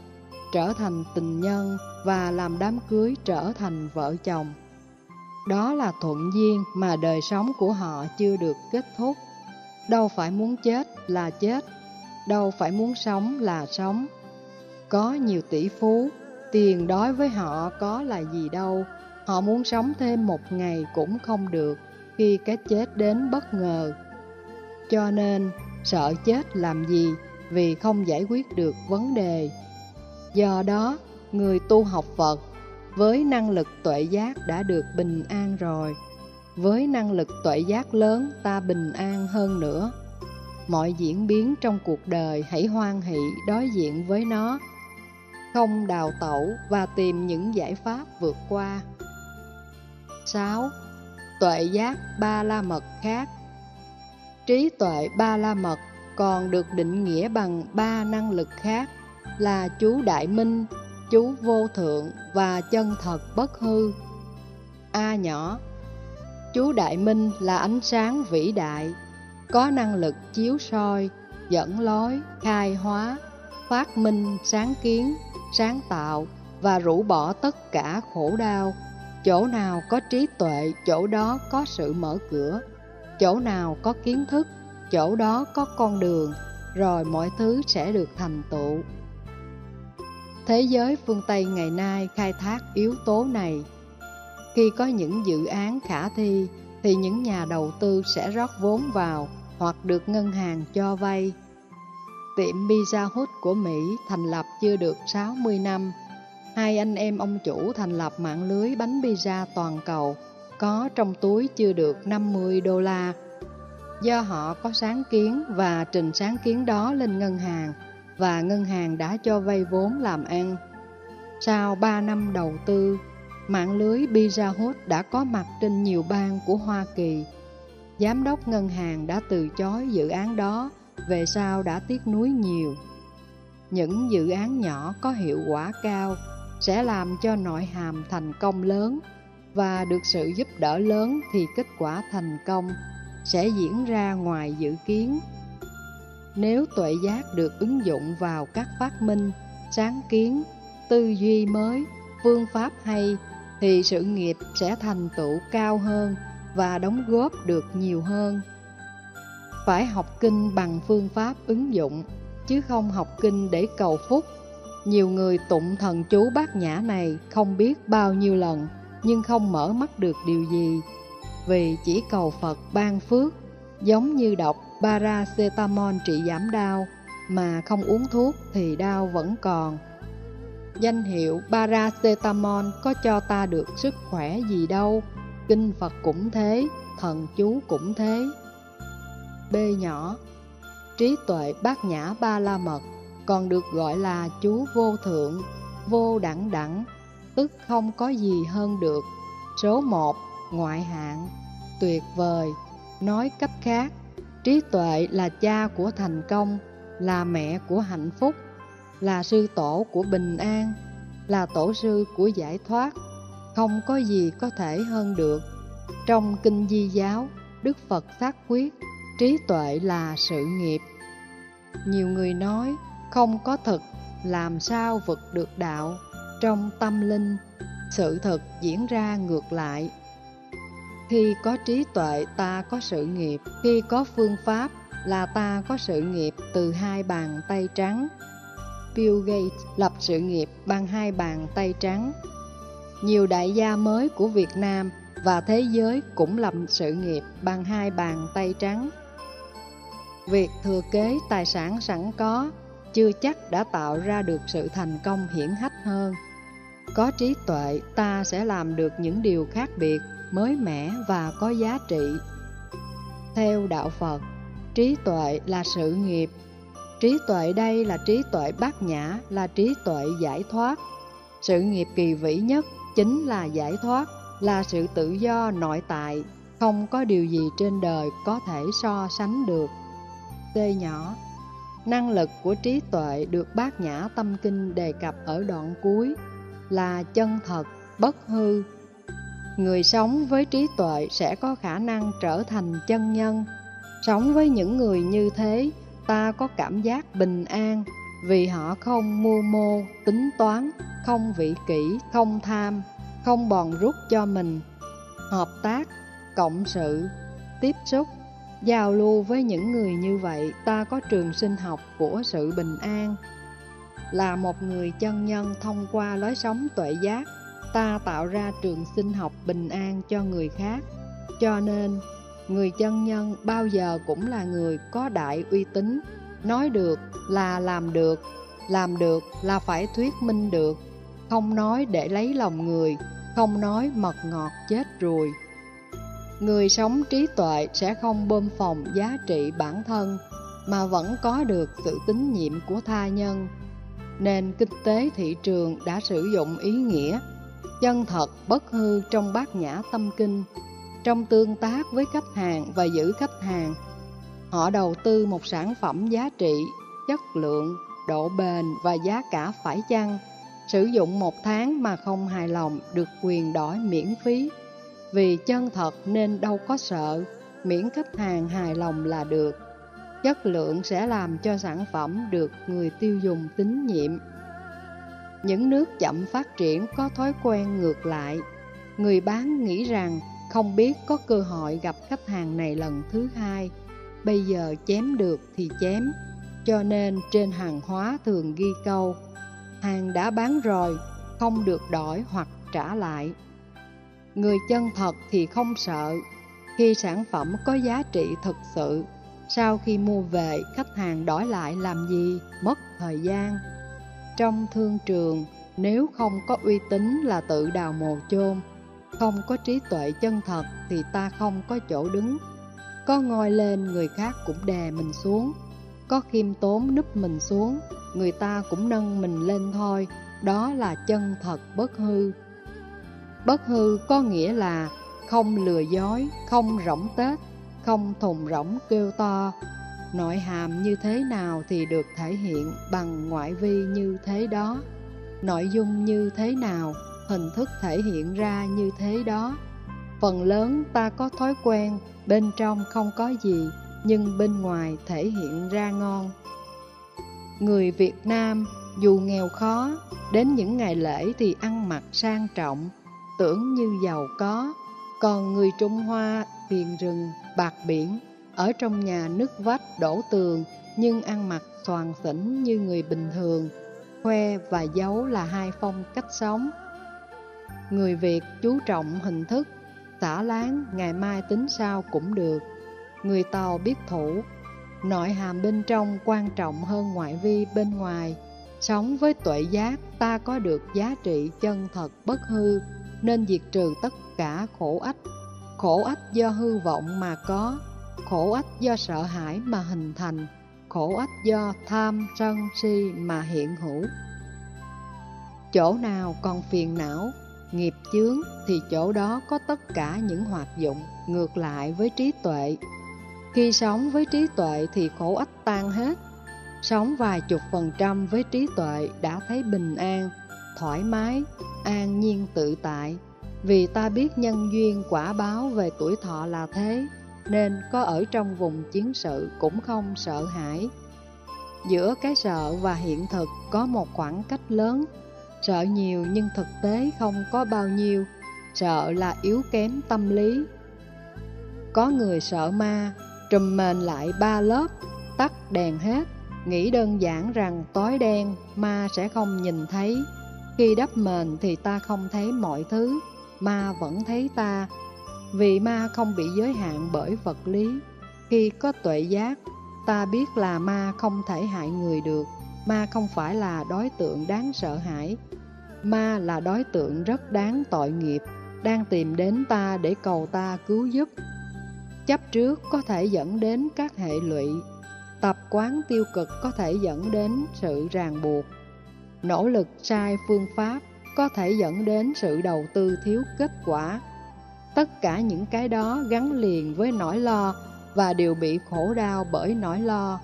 S1: trở thành tình nhân và làm đám cưới trở thành vợ chồng. Đó là thuận duyên mà đời sống của họ chưa được kết thúc. Đâu phải muốn chết là chết, đâu phải muốn sống là sống. Có nhiều tỷ phú, tiền đối với họ có là gì đâu, họ muốn sống thêm một ngày cũng không được khi cái chết đến bất ngờ. Cho nên, sợ chết làm gì vì không giải quyết được vấn đề. Do đó, người tu học Phật với năng lực tuệ giác đã được bình an rồi. Với năng lực tuệ giác lớn ta bình an hơn nữa. Mọi diễn biến trong cuộc đời hãy hoan hỷ đối diện với nó, không đào tẩu và tìm những giải pháp vượt qua. 6. Tuệ giác ba la mật khác Trí tuệ ba la mật còn được định nghĩa bằng ba năng lực khác là chú đại minh, chú vô thượng và chân thật bất hư. A nhỏ Chú đại minh là ánh sáng vĩ đại, có năng lực chiếu soi, dẫn lối, khai hóa, phát minh, sáng kiến, sáng tạo và rũ bỏ tất cả khổ đau. Chỗ nào có trí tuệ, chỗ đó có sự mở cửa. Chỗ nào có kiến thức, chỗ đó có con đường, rồi mọi thứ sẽ được thành tựu. Thế giới phương Tây ngày nay khai thác yếu tố này. Khi có những dự án khả thi, thì những nhà đầu tư sẽ rót vốn vào hoặc được ngân hàng cho vay. Tiệm Pizza Hut của Mỹ thành lập chưa được 60 năm. Hai anh em ông chủ thành lập mạng lưới bánh pizza toàn cầu, có trong túi chưa được 50 đô la do họ có sáng kiến và trình sáng kiến đó lên ngân hàng và ngân hàng đã cho vay vốn làm ăn. Sau 3 năm đầu tư, mạng lưới Pizza Hut đã có mặt trên nhiều bang của Hoa Kỳ. Giám đốc ngân hàng đã từ chối dự án đó, về sau đã tiếc nuối nhiều. Những dự án nhỏ có hiệu quả cao sẽ làm cho nội hàm thành công lớn và được sự giúp đỡ lớn thì kết quả thành công sẽ diễn ra ngoài dự kiến. Nếu tuệ giác được ứng dụng vào các phát minh, sáng kiến, tư duy mới, phương pháp hay, thì sự nghiệp sẽ thành tựu cao hơn và đóng góp được nhiều hơn. Phải học kinh bằng phương pháp ứng dụng, chứ không học kinh để cầu phúc. Nhiều người tụng thần chú bát nhã này không biết bao nhiêu lần, nhưng không mở mắt được điều gì vì chỉ cầu Phật ban phước, giống như đọc paracetamol trị giảm đau, mà không uống thuốc thì đau vẫn còn. Danh hiệu paracetamol có cho ta được sức khỏe gì đâu, kinh Phật cũng thế, thần chú cũng thế. B nhỏ Trí tuệ bát nhã ba la mật còn được gọi là chú vô thượng vô đẳng đẳng, tức không có gì hơn được. Số 1. Ngoại hạng Tuyệt vời Nói cách khác, trí tuệ là cha của thành công, là mẹ của hạnh phúc, là sư tổ của bình an, là tổ sư của giải thoát. Không có gì có thể hơn được. Trong Kinh Di Giáo, Đức Phật xác quyết, trí tuệ là sự nghiệp. Nhiều người nói, không có thực, làm sao vực được đạo. Trong tâm linh, sự thật diễn ra ngược lại. Khi có trí tuệ ta có sự nghiệp, khi có phương pháp là ta có sự nghiệp từ hai bàn tay trắng. Bill Gates lập sự nghiệp bằng hai bàn tay trắng. Nhiều đại gia mới của Việt Nam và thế giới cũng lập sự nghiệp bằng hai bàn tay trắng. Việc thừa kế tài sản sẵn có chưa chắc đã tạo ra được sự thành công hiển hách hơn. Có trí tuệ, ta sẽ làm được những điều khác biệt, mới mẻ và có giá trị. Theo Đạo Phật, trí tuệ là sự nghiệp. Trí tuệ đây là trí tuệ bát nhã, là trí tuệ giải thoát. Sự nghiệp kỳ vĩ nhất chính là giải thoát, là sự tự do nội tại, không có điều gì trên đời có thể so sánh được tê nhỏ Năng lực của trí tuệ được bát nhã tâm kinh đề cập ở đoạn cuối là chân thật, bất hư. Người sống với trí tuệ sẽ có khả năng trở thành chân nhân. Sống với những người như thế, ta có cảm giác bình an vì họ không mưu mô, tính toán, không vị kỷ, không tham, không bòn rút cho mình. Hợp tác, cộng sự, tiếp xúc, giao lưu với những người như vậy, ta có trường sinh học của sự bình an là một người chân nhân thông qua lối sống tuệ giác, ta tạo ra trường sinh học bình an cho người khác. Cho nên, người chân nhân bao giờ cũng là người có đại uy tín, nói được là làm được, làm được là phải thuyết minh được, không nói để lấy lòng người, không nói mật ngọt chết rồi. Người sống trí tuệ sẽ không bơm phòng giá trị bản thân, mà vẫn có được sự tín nhiệm của tha nhân. Nền kinh tế thị trường đã sử dụng ý nghĩa chân thật bất hư trong bát nhã tâm kinh. Trong tương tác với khách hàng và giữ khách hàng họ đầu tư một sản phẩm giá trị chất lượng độ bền và giá cả phải chăng? Sử dụng một tháng mà không hài lòng được quyền đổi miễn phí vì chân thật nên đâu có sợ miễn khách hàng hài lòng là được chất lượng sẽ làm cho sản phẩm được người tiêu dùng tín nhiệm. Những nước chậm phát triển có thói quen ngược lại. Người bán nghĩ rằng không biết có cơ hội gặp khách hàng này lần thứ hai. Bây giờ chém được thì chém, cho nên trên hàng hóa thường ghi câu Hàng đã bán rồi, không được đổi hoặc trả lại. Người chân thật thì không sợ, khi sản phẩm có giá trị thực sự sau khi mua về, khách hàng đổi lại làm gì? Mất thời gian. Trong thương trường, nếu không có uy tín là tự đào mồ chôn, không có trí tuệ chân thật thì ta không có chỗ đứng. Có ngồi lên, người khác cũng đè mình xuống. Có khiêm tốn núp mình xuống, người ta cũng nâng mình lên thôi. Đó là chân thật bất hư. Bất hư có nghĩa là không lừa dối, không rỗng tết, không thùng rỗng kêu to. Nội hàm như thế nào thì được thể hiện bằng ngoại vi như thế đó. Nội dung như thế nào, hình thức thể hiện ra như thế đó. Phần lớn ta có thói quen, bên trong không có gì, nhưng bên ngoài thể hiện ra ngon. Người Việt Nam dù nghèo khó, đến những ngày lễ thì ăn mặc sang trọng, tưởng như giàu có, còn người Trung Hoa hiền rừng, bạc biển, ở trong nhà nứt vách đổ tường nhưng ăn mặc toàn xỉn như người bình thường, khoe và giấu là hai phong cách sống. Người Việt chú trọng hình thức, xả láng, ngày mai tính sao cũng được. Người Tàu biết thủ, nội hàm bên trong quan trọng hơn ngoại vi bên ngoài. Sống với tuệ giác, ta có được giá trị chân thật bất hư, nên diệt trừ tất cả khổ ách Khổ ách do hư vọng mà có, khổ ách do sợ hãi mà hình thành, khổ ách do tham sân si mà hiện hữu. Chỗ nào còn phiền não, nghiệp chướng thì chỗ đó có tất cả những hoạt dụng ngược lại với trí tuệ. Khi sống với trí tuệ thì khổ ách tan hết. Sống vài chục phần trăm với trí tuệ đã thấy bình an, thoải mái, an nhiên tự tại. Vì ta biết nhân duyên quả báo về tuổi thọ là thế, nên có ở trong vùng chiến sự cũng không sợ hãi. Giữa cái sợ và hiện thực có một khoảng cách lớn, sợ nhiều nhưng thực tế không có bao nhiêu, sợ là yếu kém tâm lý. Có người sợ ma, trùm mền lại ba lớp, tắt đèn hết, nghĩ đơn giản rằng tối đen ma sẽ không nhìn thấy. Khi đắp mền thì ta không thấy mọi thứ, ma vẫn thấy ta, vì ma không bị giới hạn bởi vật lý. Khi có tuệ giác, ta biết là ma không thể hại người được, ma không phải là đối tượng đáng sợ hãi. Ma là đối tượng rất đáng tội nghiệp, đang tìm đến ta để cầu ta cứu giúp. Chấp trước có thể dẫn đến các hệ lụy, tập quán tiêu cực có thể dẫn đến sự ràng buộc. Nỗ lực sai phương pháp có thể dẫn đến sự đầu tư thiếu kết quả. Tất cả những cái đó gắn liền với nỗi lo và đều bị khổ đau bởi nỗi lo.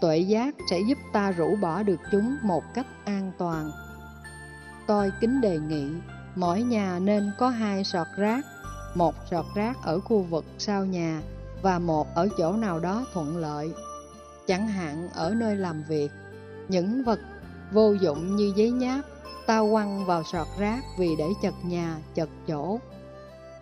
S1: Tuệ giác sẽ giúp ta rũ bỏ được chúng một cách an toàn. Tôi kính đề nghị, mỗi nhà nên có hai sọt rác, một sọt rác ở khu vực sau nhà và một ở chỗ nào đó thuận lợi. Chẳng hạn ở nơi làm việc, những vật vô dụng như giấy nháp Tao quăng vào sọt rác vì để chật nhà, chật chỗ.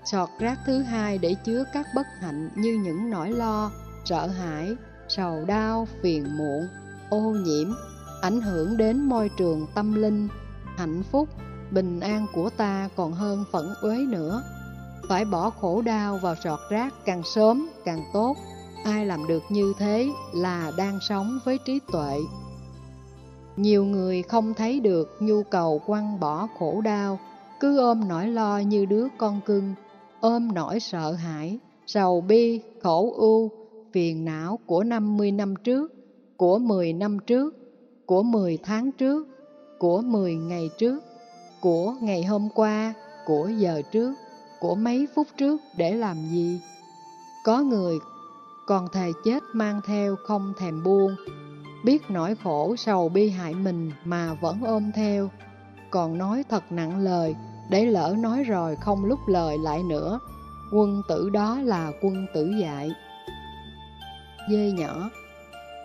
S1: Sọt rác thứ hai để chứa các bất hạnh như những nỗi lo, sợ hãi, sầu đau, phiền muộn, ô nhiễm, ảnh hưởng đến môi trường tâm linh, hạnh phúc, bình an của ta còn hơn phẫn uế nữa. Phải bỏ khổ đau vào sọt rác càng sớm càng tốt. Ai làm được như thế là đang sống với trí tuệ. Nhiều người không thấy được nhu cầu quăng bỏ khổ đau, cứ ôm nỗi lo như đứa con cưng, ôm nỗi sợ hãi, sầu bi, khổ ưu, phiền não của 50 năm trước, của 10 năm trước, của 10 tháng trước, của 10 ngày trước, của ngày hôm qua, của giờ trước, của mấy phút trước để làm gì? Có người còn thề chết mang theo không thèm buông, biết nỗi khổ sầu bi hại mình mà vẫn ôm theo, còn nói thật nặng lời, để lỡ nói rồi không lúc lời lại nữa. Quân tử đó là quân tử dạy. Dê nhỏ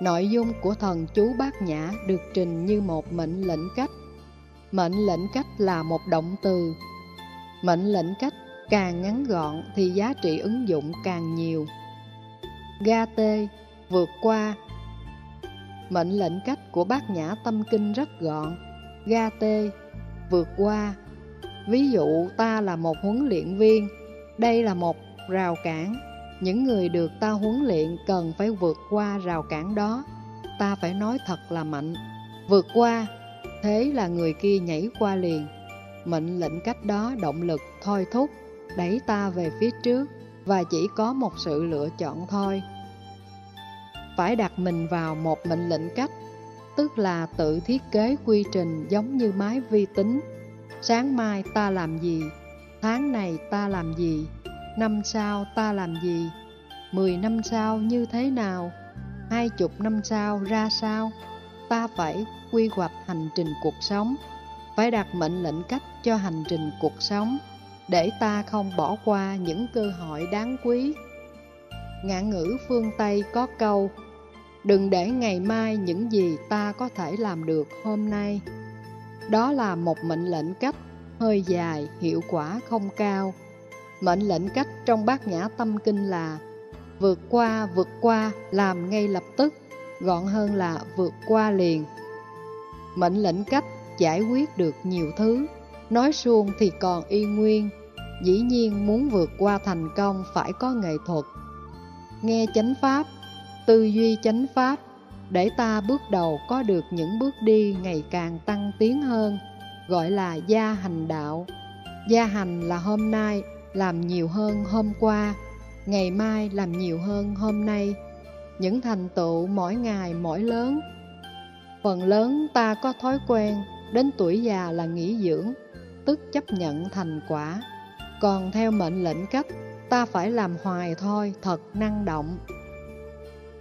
S1: Nội dung của thần chú bát nhã được trình như một mệnh lệnh cách. Mệnh lệnh cách là một động từ. Mệnh lệnh cách càng ngắn gọn thì giá trị ứng dụng càng nhiều. Ga tê, vượt qua, Mệnh lệnh cách của bác nhã tâm kinh rất gọn Ga tê, vượt qua. Ví dụ ta là một huấn luyện viên Đây là một rào cản. Những người được ta huấn luyện cần phải vượt qua rào cản đó. Ta phải nói thật là mạnh. Vượt qua Thế là người kia nhảy qua liền. Mệnh lệnh cách đó động lực thôi thúc Đẩy ta về phía trước Và chỉ có một sự lựa chọn thôi phải đặt mình vào một mệnh lệnh cách, tức là tự thiết kế quy trình giống như máy vi tính. Sáng mai ta làm gì? Tháng này ta làm gì? Năm sau ta làm gì? Mười năm sau như thế nào? Hai chục năm sau ra sao? Ta phải quy hoạch hành trình cuộc sống, phải đặt mệnh lệnh cách cho hành trình cuộc sống, để ta không bỏ qua những cơ hội đáng quý. Ngạn ngữ phương Tây có câu Đừng để ngày mai những gì ta có thể làm được hôm nay. Đó là một mệnh lệnh cách hơi dài, hiệu quả không cao. Mệnh lệnh cách trong bát nhã tâm kinh là vượt qua, vượt qua, làm ngay lập tức, gọn hơn là vượt qua liền. Mệnh lệnh cách giải quyết được nhiều thứ, nói suông thì còn y nguyên. Dĩ nhiên muốn vượt qua thành công phải có nghệ thuật. Nghe chánh pháp tư duy chánh pháp để ta bước đầu có được những bước đi ngày càng tăng tiến hơn, gọi là gia hành đạo. Gia hành là hôm nay làm nhiều hơn hôm qua, ngày mai làm nhiều hơn hôm nay. Những thành tựu mỗi ngày mỗi lớn. Phần lớn ta có thói quen đến tuổi già là nghỉ dưỡng, tức chấp nhận thành quả. Còn theo mệnh lệnh cách, ta phải làm hoài thôi, thật năng động.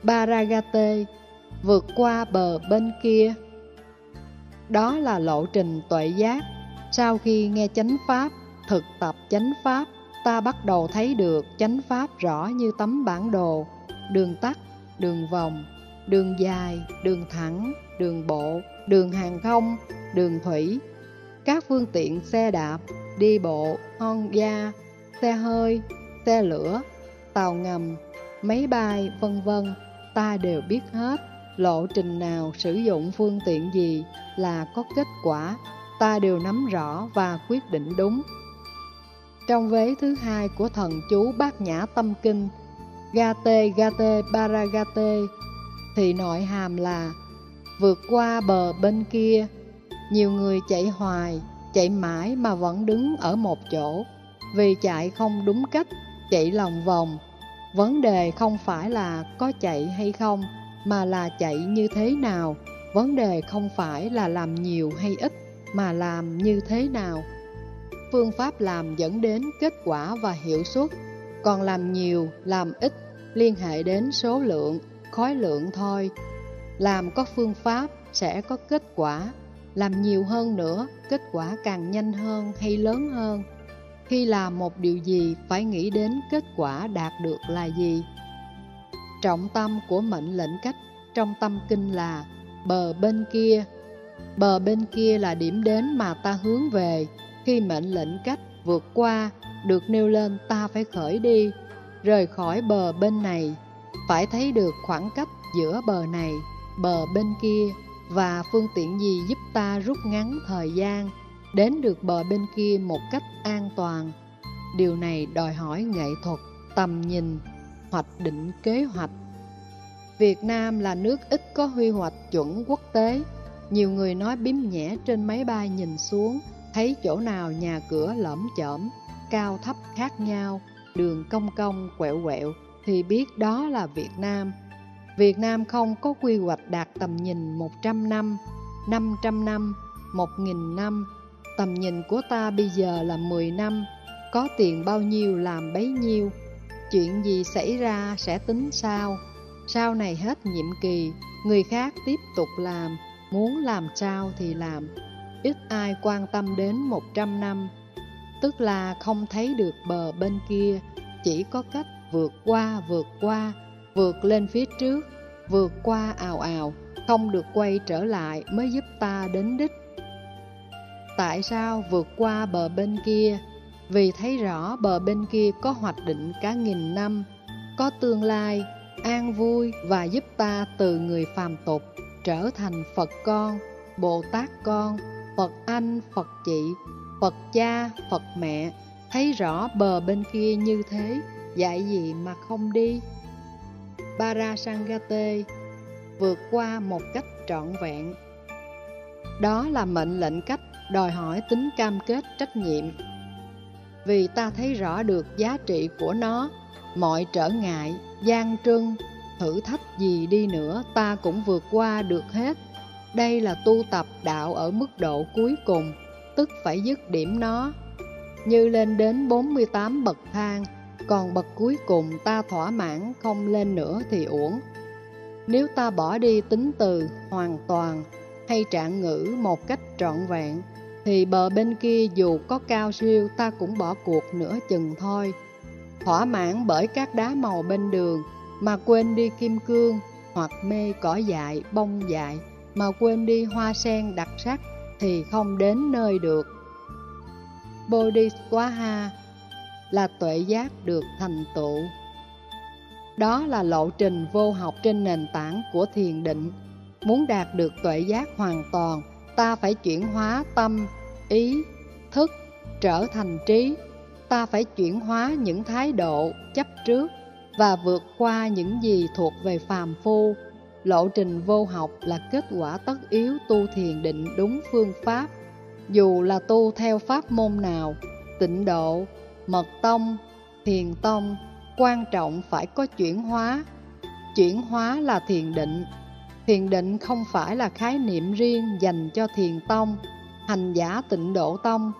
S1: Baragate, vượt qua bờ bên kia. Đó là lộ trình tuệ giác. Sau khi nghe chánh pháp, thực tập chánh pháp, ta bắt đầu thấy được chánh pháp rõ như tấm bản đồ, đường tắt, đường vòng, đường dài, đường thẳng, đường bộ, đường hàng không, đường thủy, các phương tiện xe đạp, đi bộ, Honda, xe hơi, xe lửa, tàu ngầm, máy bay, vân vân, ta đều biết hết lộ trình nào sử dụng phương tiện gì là có kết quả, ta đều nắm rõ và quyết định đúng. Trong vế thứ hai của thần chú Bát Nhã Tâm Kinh, Gate Gate Paragate, thì nội hàm là vượt qua bờ bên kia. Nhiều người chạy hoài, chạy mãi mà vẫn đứng ở một chỗ, vì chạy không đúng cách, chạy lòng vòng. Vấn đề không phải là có chạy hay không, mà là chạy như thế nào. Vấn đề không phải là làm nhiều hay ít, mà làm như thế nào. Phương pháp làm dẫn đến kết quả và hiệu suất, còn làm nhiều, làm ít liên hệ đến số lượng, khối lượng thôi. Làm có phương pháp sẽ có kết quả, làm nhiều hơn nữa, kết quả càng nhanh hơn hay lớn hơn. Khi làm một điều gì phải nghĩ đến kết quả đạt được là gì. Trọng tâm của mệnh lệnh cách trong tâm kinh là bờ bên kia. Bờ bên kia là điểm đến mà ta hướng về. Khi mệnh lệnh cách vượt qua được nêu lên ta phải khởi đi, rời khỏi bờ bên này, phải thấy được khoảng cách giữa bờ này, bờ bên kia và phương tiện gì giúp ta rút ngắn thời gian đến được bờ bên kia một cách an toàn. Điều này đòi hỏi nghệ thuật, tầm nhìn, hoạch định kế hoạch. Việt Nam là nước ít có huy hoạch chuẩn quốc tế. Nhiều người nói bím nhẹ trên máy bay nhìn xuống, thấy chỗ nào nhà cửa lõm chởm, cao thấp khác nhau, đường cong cong quẹo quẹo, thì biết đó là Việt Nam. Việt Nam không có quy hoạch đạt tầm nhìn 100 năm, 500 năm, 1.000 năm. Tầm nhìn của ta bây giờ là 10 năm, có tiền bao nhiêu làm bấy nhiêu. Chuyện gì xảy ra sẽ tính sao. Sau này hết nhiệm kỳ, người khác tiếp tục làm, muốn làm sao thì làm. Ít ai quan tâm đến 100 năm, tức là không thấy được bờ bên kia, chỉ có cách vượt qua, vượt qua, vượt lên phía trước, vượt qua ào ào, không được quay trở lại mới giúp ta đến đích. Tại sao vượt qua bờ bên kia? Vì thấy rõ bờ bên kia có hoạch định cả nghìn năm, có tương lai, an vui và giúp ta từ người phàm tục trở thành Phật con, Bồ Tát con, Phật anh, Phật chị, Phật cha, Phật mẹ, thấy rõ bờ bên kia như thế, dạy gì mà không đi. Parasangate vượt qua một cách trọn vẹn. Đó là mệnh lệnh cách đòi hỏi tính cam kết trách nhiệm. Vì ta thấy rõ được giá trị của nó, mọi trở ngại, gian trưng, thử thách gì đi nữa ta cũng vượt qua được hết. Đây là tu tập đạo ở mức độ cuối cùng, tức phải dứt điểm nó. Như lên đến 48 bậc thang, còn bậc cuối cùng ta thỏa mãn không lên nữa thì uổng. Nếu ta bỏ đi tính từ hoàn toàn hay trạng ngữ một cách trọn vẹn, thì bờ bên kia dù có cao siêu ta cũng bỏ cuộc nửa chừng thôi. Thỏa mãn bởi các đá màu bên đường mà quên đi kim cương, hoặc mê cỏ dại, bông dại, mà quên đi hoa sen đặc sắc thì không đến nơi được. Bodhisattva là tuệ giác được thành tựu. Đó là lộ trình vô học trên nền tảng của thiền định. Muốn đạt được tuệ giác hoàn toàn, ta phải chuyển hóa tâm, ý, thức, trở thành trí. Ta phải chuyển hóa những thái độ chấp trước và vượt qua những gì thuộc về phàm phu. Lộ trình vô học là kết quả tất yếu tu thiền định đúng phương pháp. Dù là tu theo pháp môn nào, tịnh độ, mật tông, thiền tông, quan trọng phải có chuyển hóa. Chuyển hóa là thiền định. Thiền định không phải là khái niệm riêng dành cho thiền tông, Hành giả tịnh độ tông.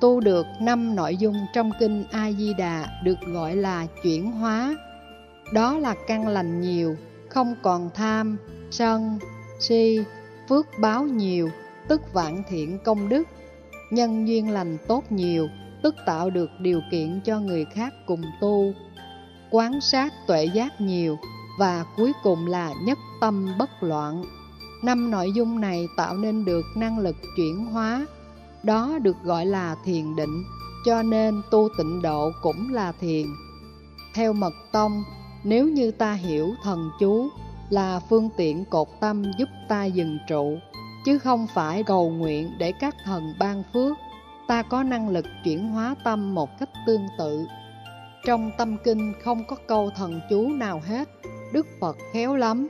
S1: Tu được năm nội dung trong kinh A-di-đà được gọi là chuyển hóa. Đó là căn lành nhiều, không còn tham, sân, si, phước báo nhiều, tức vạn thiện công đức. Nhân duyên lành tốt nhiều, tức tạo được điều kiện cho người khác cùng tu. Quán sát tuệ giác nhiều và cuối cùng là nhất tâm bất loạn Năm nội dung này tạo nên được năng lực chuyển hóa, đó được gọi là thiền định, cho nên tu tịnh độ cũng là thiền. Theo mật tông, nếu như ta hiểu thần chú là phương tiện cột tâm giúp ta dừng trụ, chứ không phải cầu nguyện để các thần ban phước, ta có năng lực chuyển hóa tâm một cách tương tự. Trong tâm kinh không có câu thần chú nào hết, Đức Phật khéo lắm,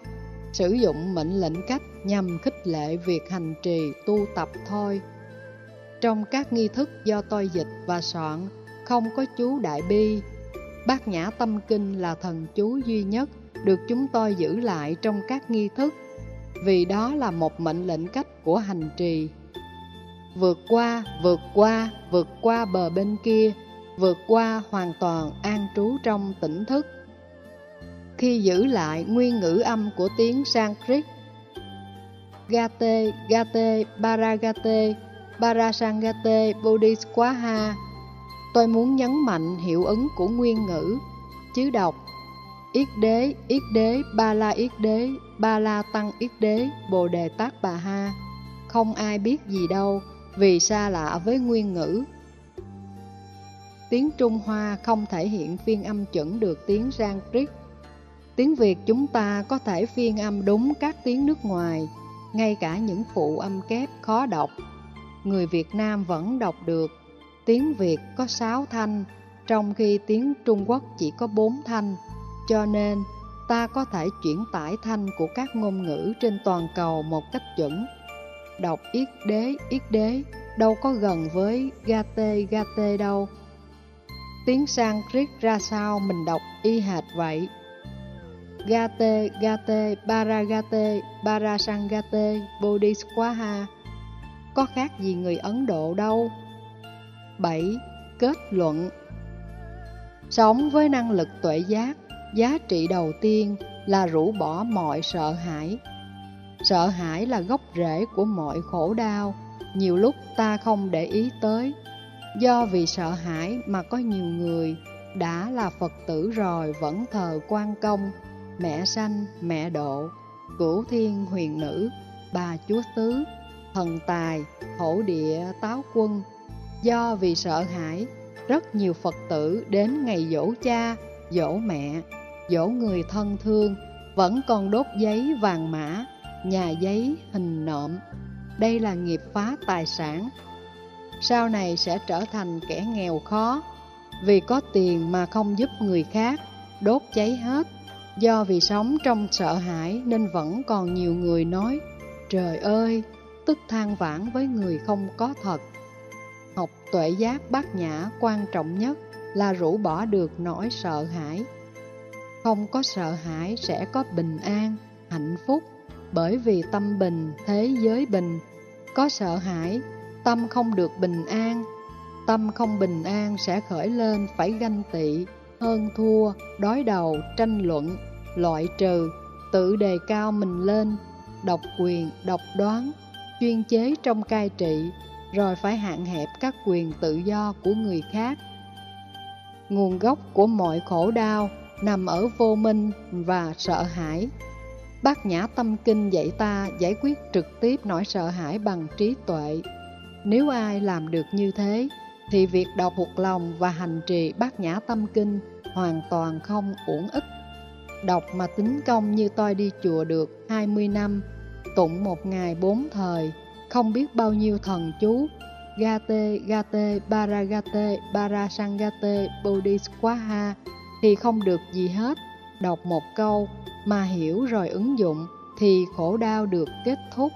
S1: sử dụng mệnh lệnh cách nhằm khích lệ việc hành trì tu tập thôi. Trong các nghi thức do tôi dịch và soạn, không có chú Đại Bi. Bát Nhã Tâm Kinh là thần chú duy nhất được chúng tôi giữ lại trong các nghi thức, vì đó là một mệnh lệnh cách của hành trì. Vượt qua, vượt qua, vượt qua bờ bên kia, vượt qua hoàn toàn an trú trong tỉnh thức. Khi giữ lại nguyên ngữ âm của tiếng Sanskrit Gate, Gate, Paragate, Parasangate, Bodhiswaha. Tôi muốn nhấn mạnh hiệu ứng của nguyên ngữ, chứ đọc Yết đế, yết đế, ba la yết đế, ba la tăng yết đế, bồ đề tát bà ha. Không ai biết gì đâu, vì xa lạ với nguyên ngữ. Tiếng Trung Hoa không thể hiện phiên âm chuẩn được tiếng Sanskrit. Tiếng Việt chúng ta có thể phiên âm đúng các tiếng nước ngoài, ngay cả những phụ âm kép khó đọc. Người Việt Nam vẫn đọc được. Tiếng Việt có 6 thanh, trong khi tiếng Trung Quốc chỉ có 4 thanh. Cho nên, ta có thể chuyển tải thanh của các ngôn ngữ trên toàn cầu một cách chuẩn. Đọc yết đế, yết đế, đâu có gần với gate, gate đâu. Tiếng Sanskrit ra sao mình đọc y hệt vậy. Gate, Gate, Paragate Parasangate Bodhiswaha Có khác gì người Ấn Độ đâu. 7. Kết luận. Sống với năng lực tuệ giác Giá trị đầu tiên là rũ bỏ mọi sợ hãi. Sợ hãi là gốc rễ của mọi khổ đau Nhiều lúc ta không để ý tới. Do vì sợ hãi mà có nhiều người đã là Phật tử rồi vẫn thờ quan công mẹ sanh, mẹ độ, cửu thiên huyền nữ, bà chúa tứ, thần tài, thổ địa táo quân. Do vì sợ hãi, rất nhiều Phật tử đến ngày dỗ cha, dỗ mẹ, dỗ người thân thương, vẫn còn đốt giấy vàng mã, nhà giấy hình nộm. Đây là nghiệp phá tài sản. Sau này sẽ trở thành kẻ nghèo khó, vì có tiền mà không giúp người khác, đốt cháy hết Do vì sống trong sợ hãi nên vẫn còn nhiều người nói Trời ơi, tức than vãn với người không có thật. Học tuệ giác bát nhã quan trọng nhất là rũ bỏ được nỗi sợ hãi. Không có sợ hãi sẽ có bình an, hạnh phúc Bởi vì tâm bình, thế giới bình. Có sợ hãi, tâm không được bình an. Tâm không bình an sẽ khởi lên phải ganh tị, hơn thua, đối đầu, tranh luận, loại trừ, tự đề cao mình lên, độc quyền, độc đoán, chuyên chế trong cai trị, rồi phải hạn hẹp các quyền tự do của người khác. Nguồn gốc của mọi khổ đau nằm ở vô minh và sợ hãi. Bát Nhã Tâm Kinh dạy ta giải quyết trực tiếp nỗi sợ hãi bằng trí tuệ. Nếu ai làm được như thế, thì việc đọc thuộc lòng và hành trì Bát Nhã Tâm Kinh hoàn toàn không uổng ích. Đọc mà tính công như tôi đi chùa được 20 năm, tụng một ngày bốn thời, không biết bao nhiêu thần chú, Gate, Gate, Paragate, Parasangate, Bodhiswaha thì không được gì hết. Đọc một câu mà hiểu rồi ứng dụng thì khổ đau được kết thúc.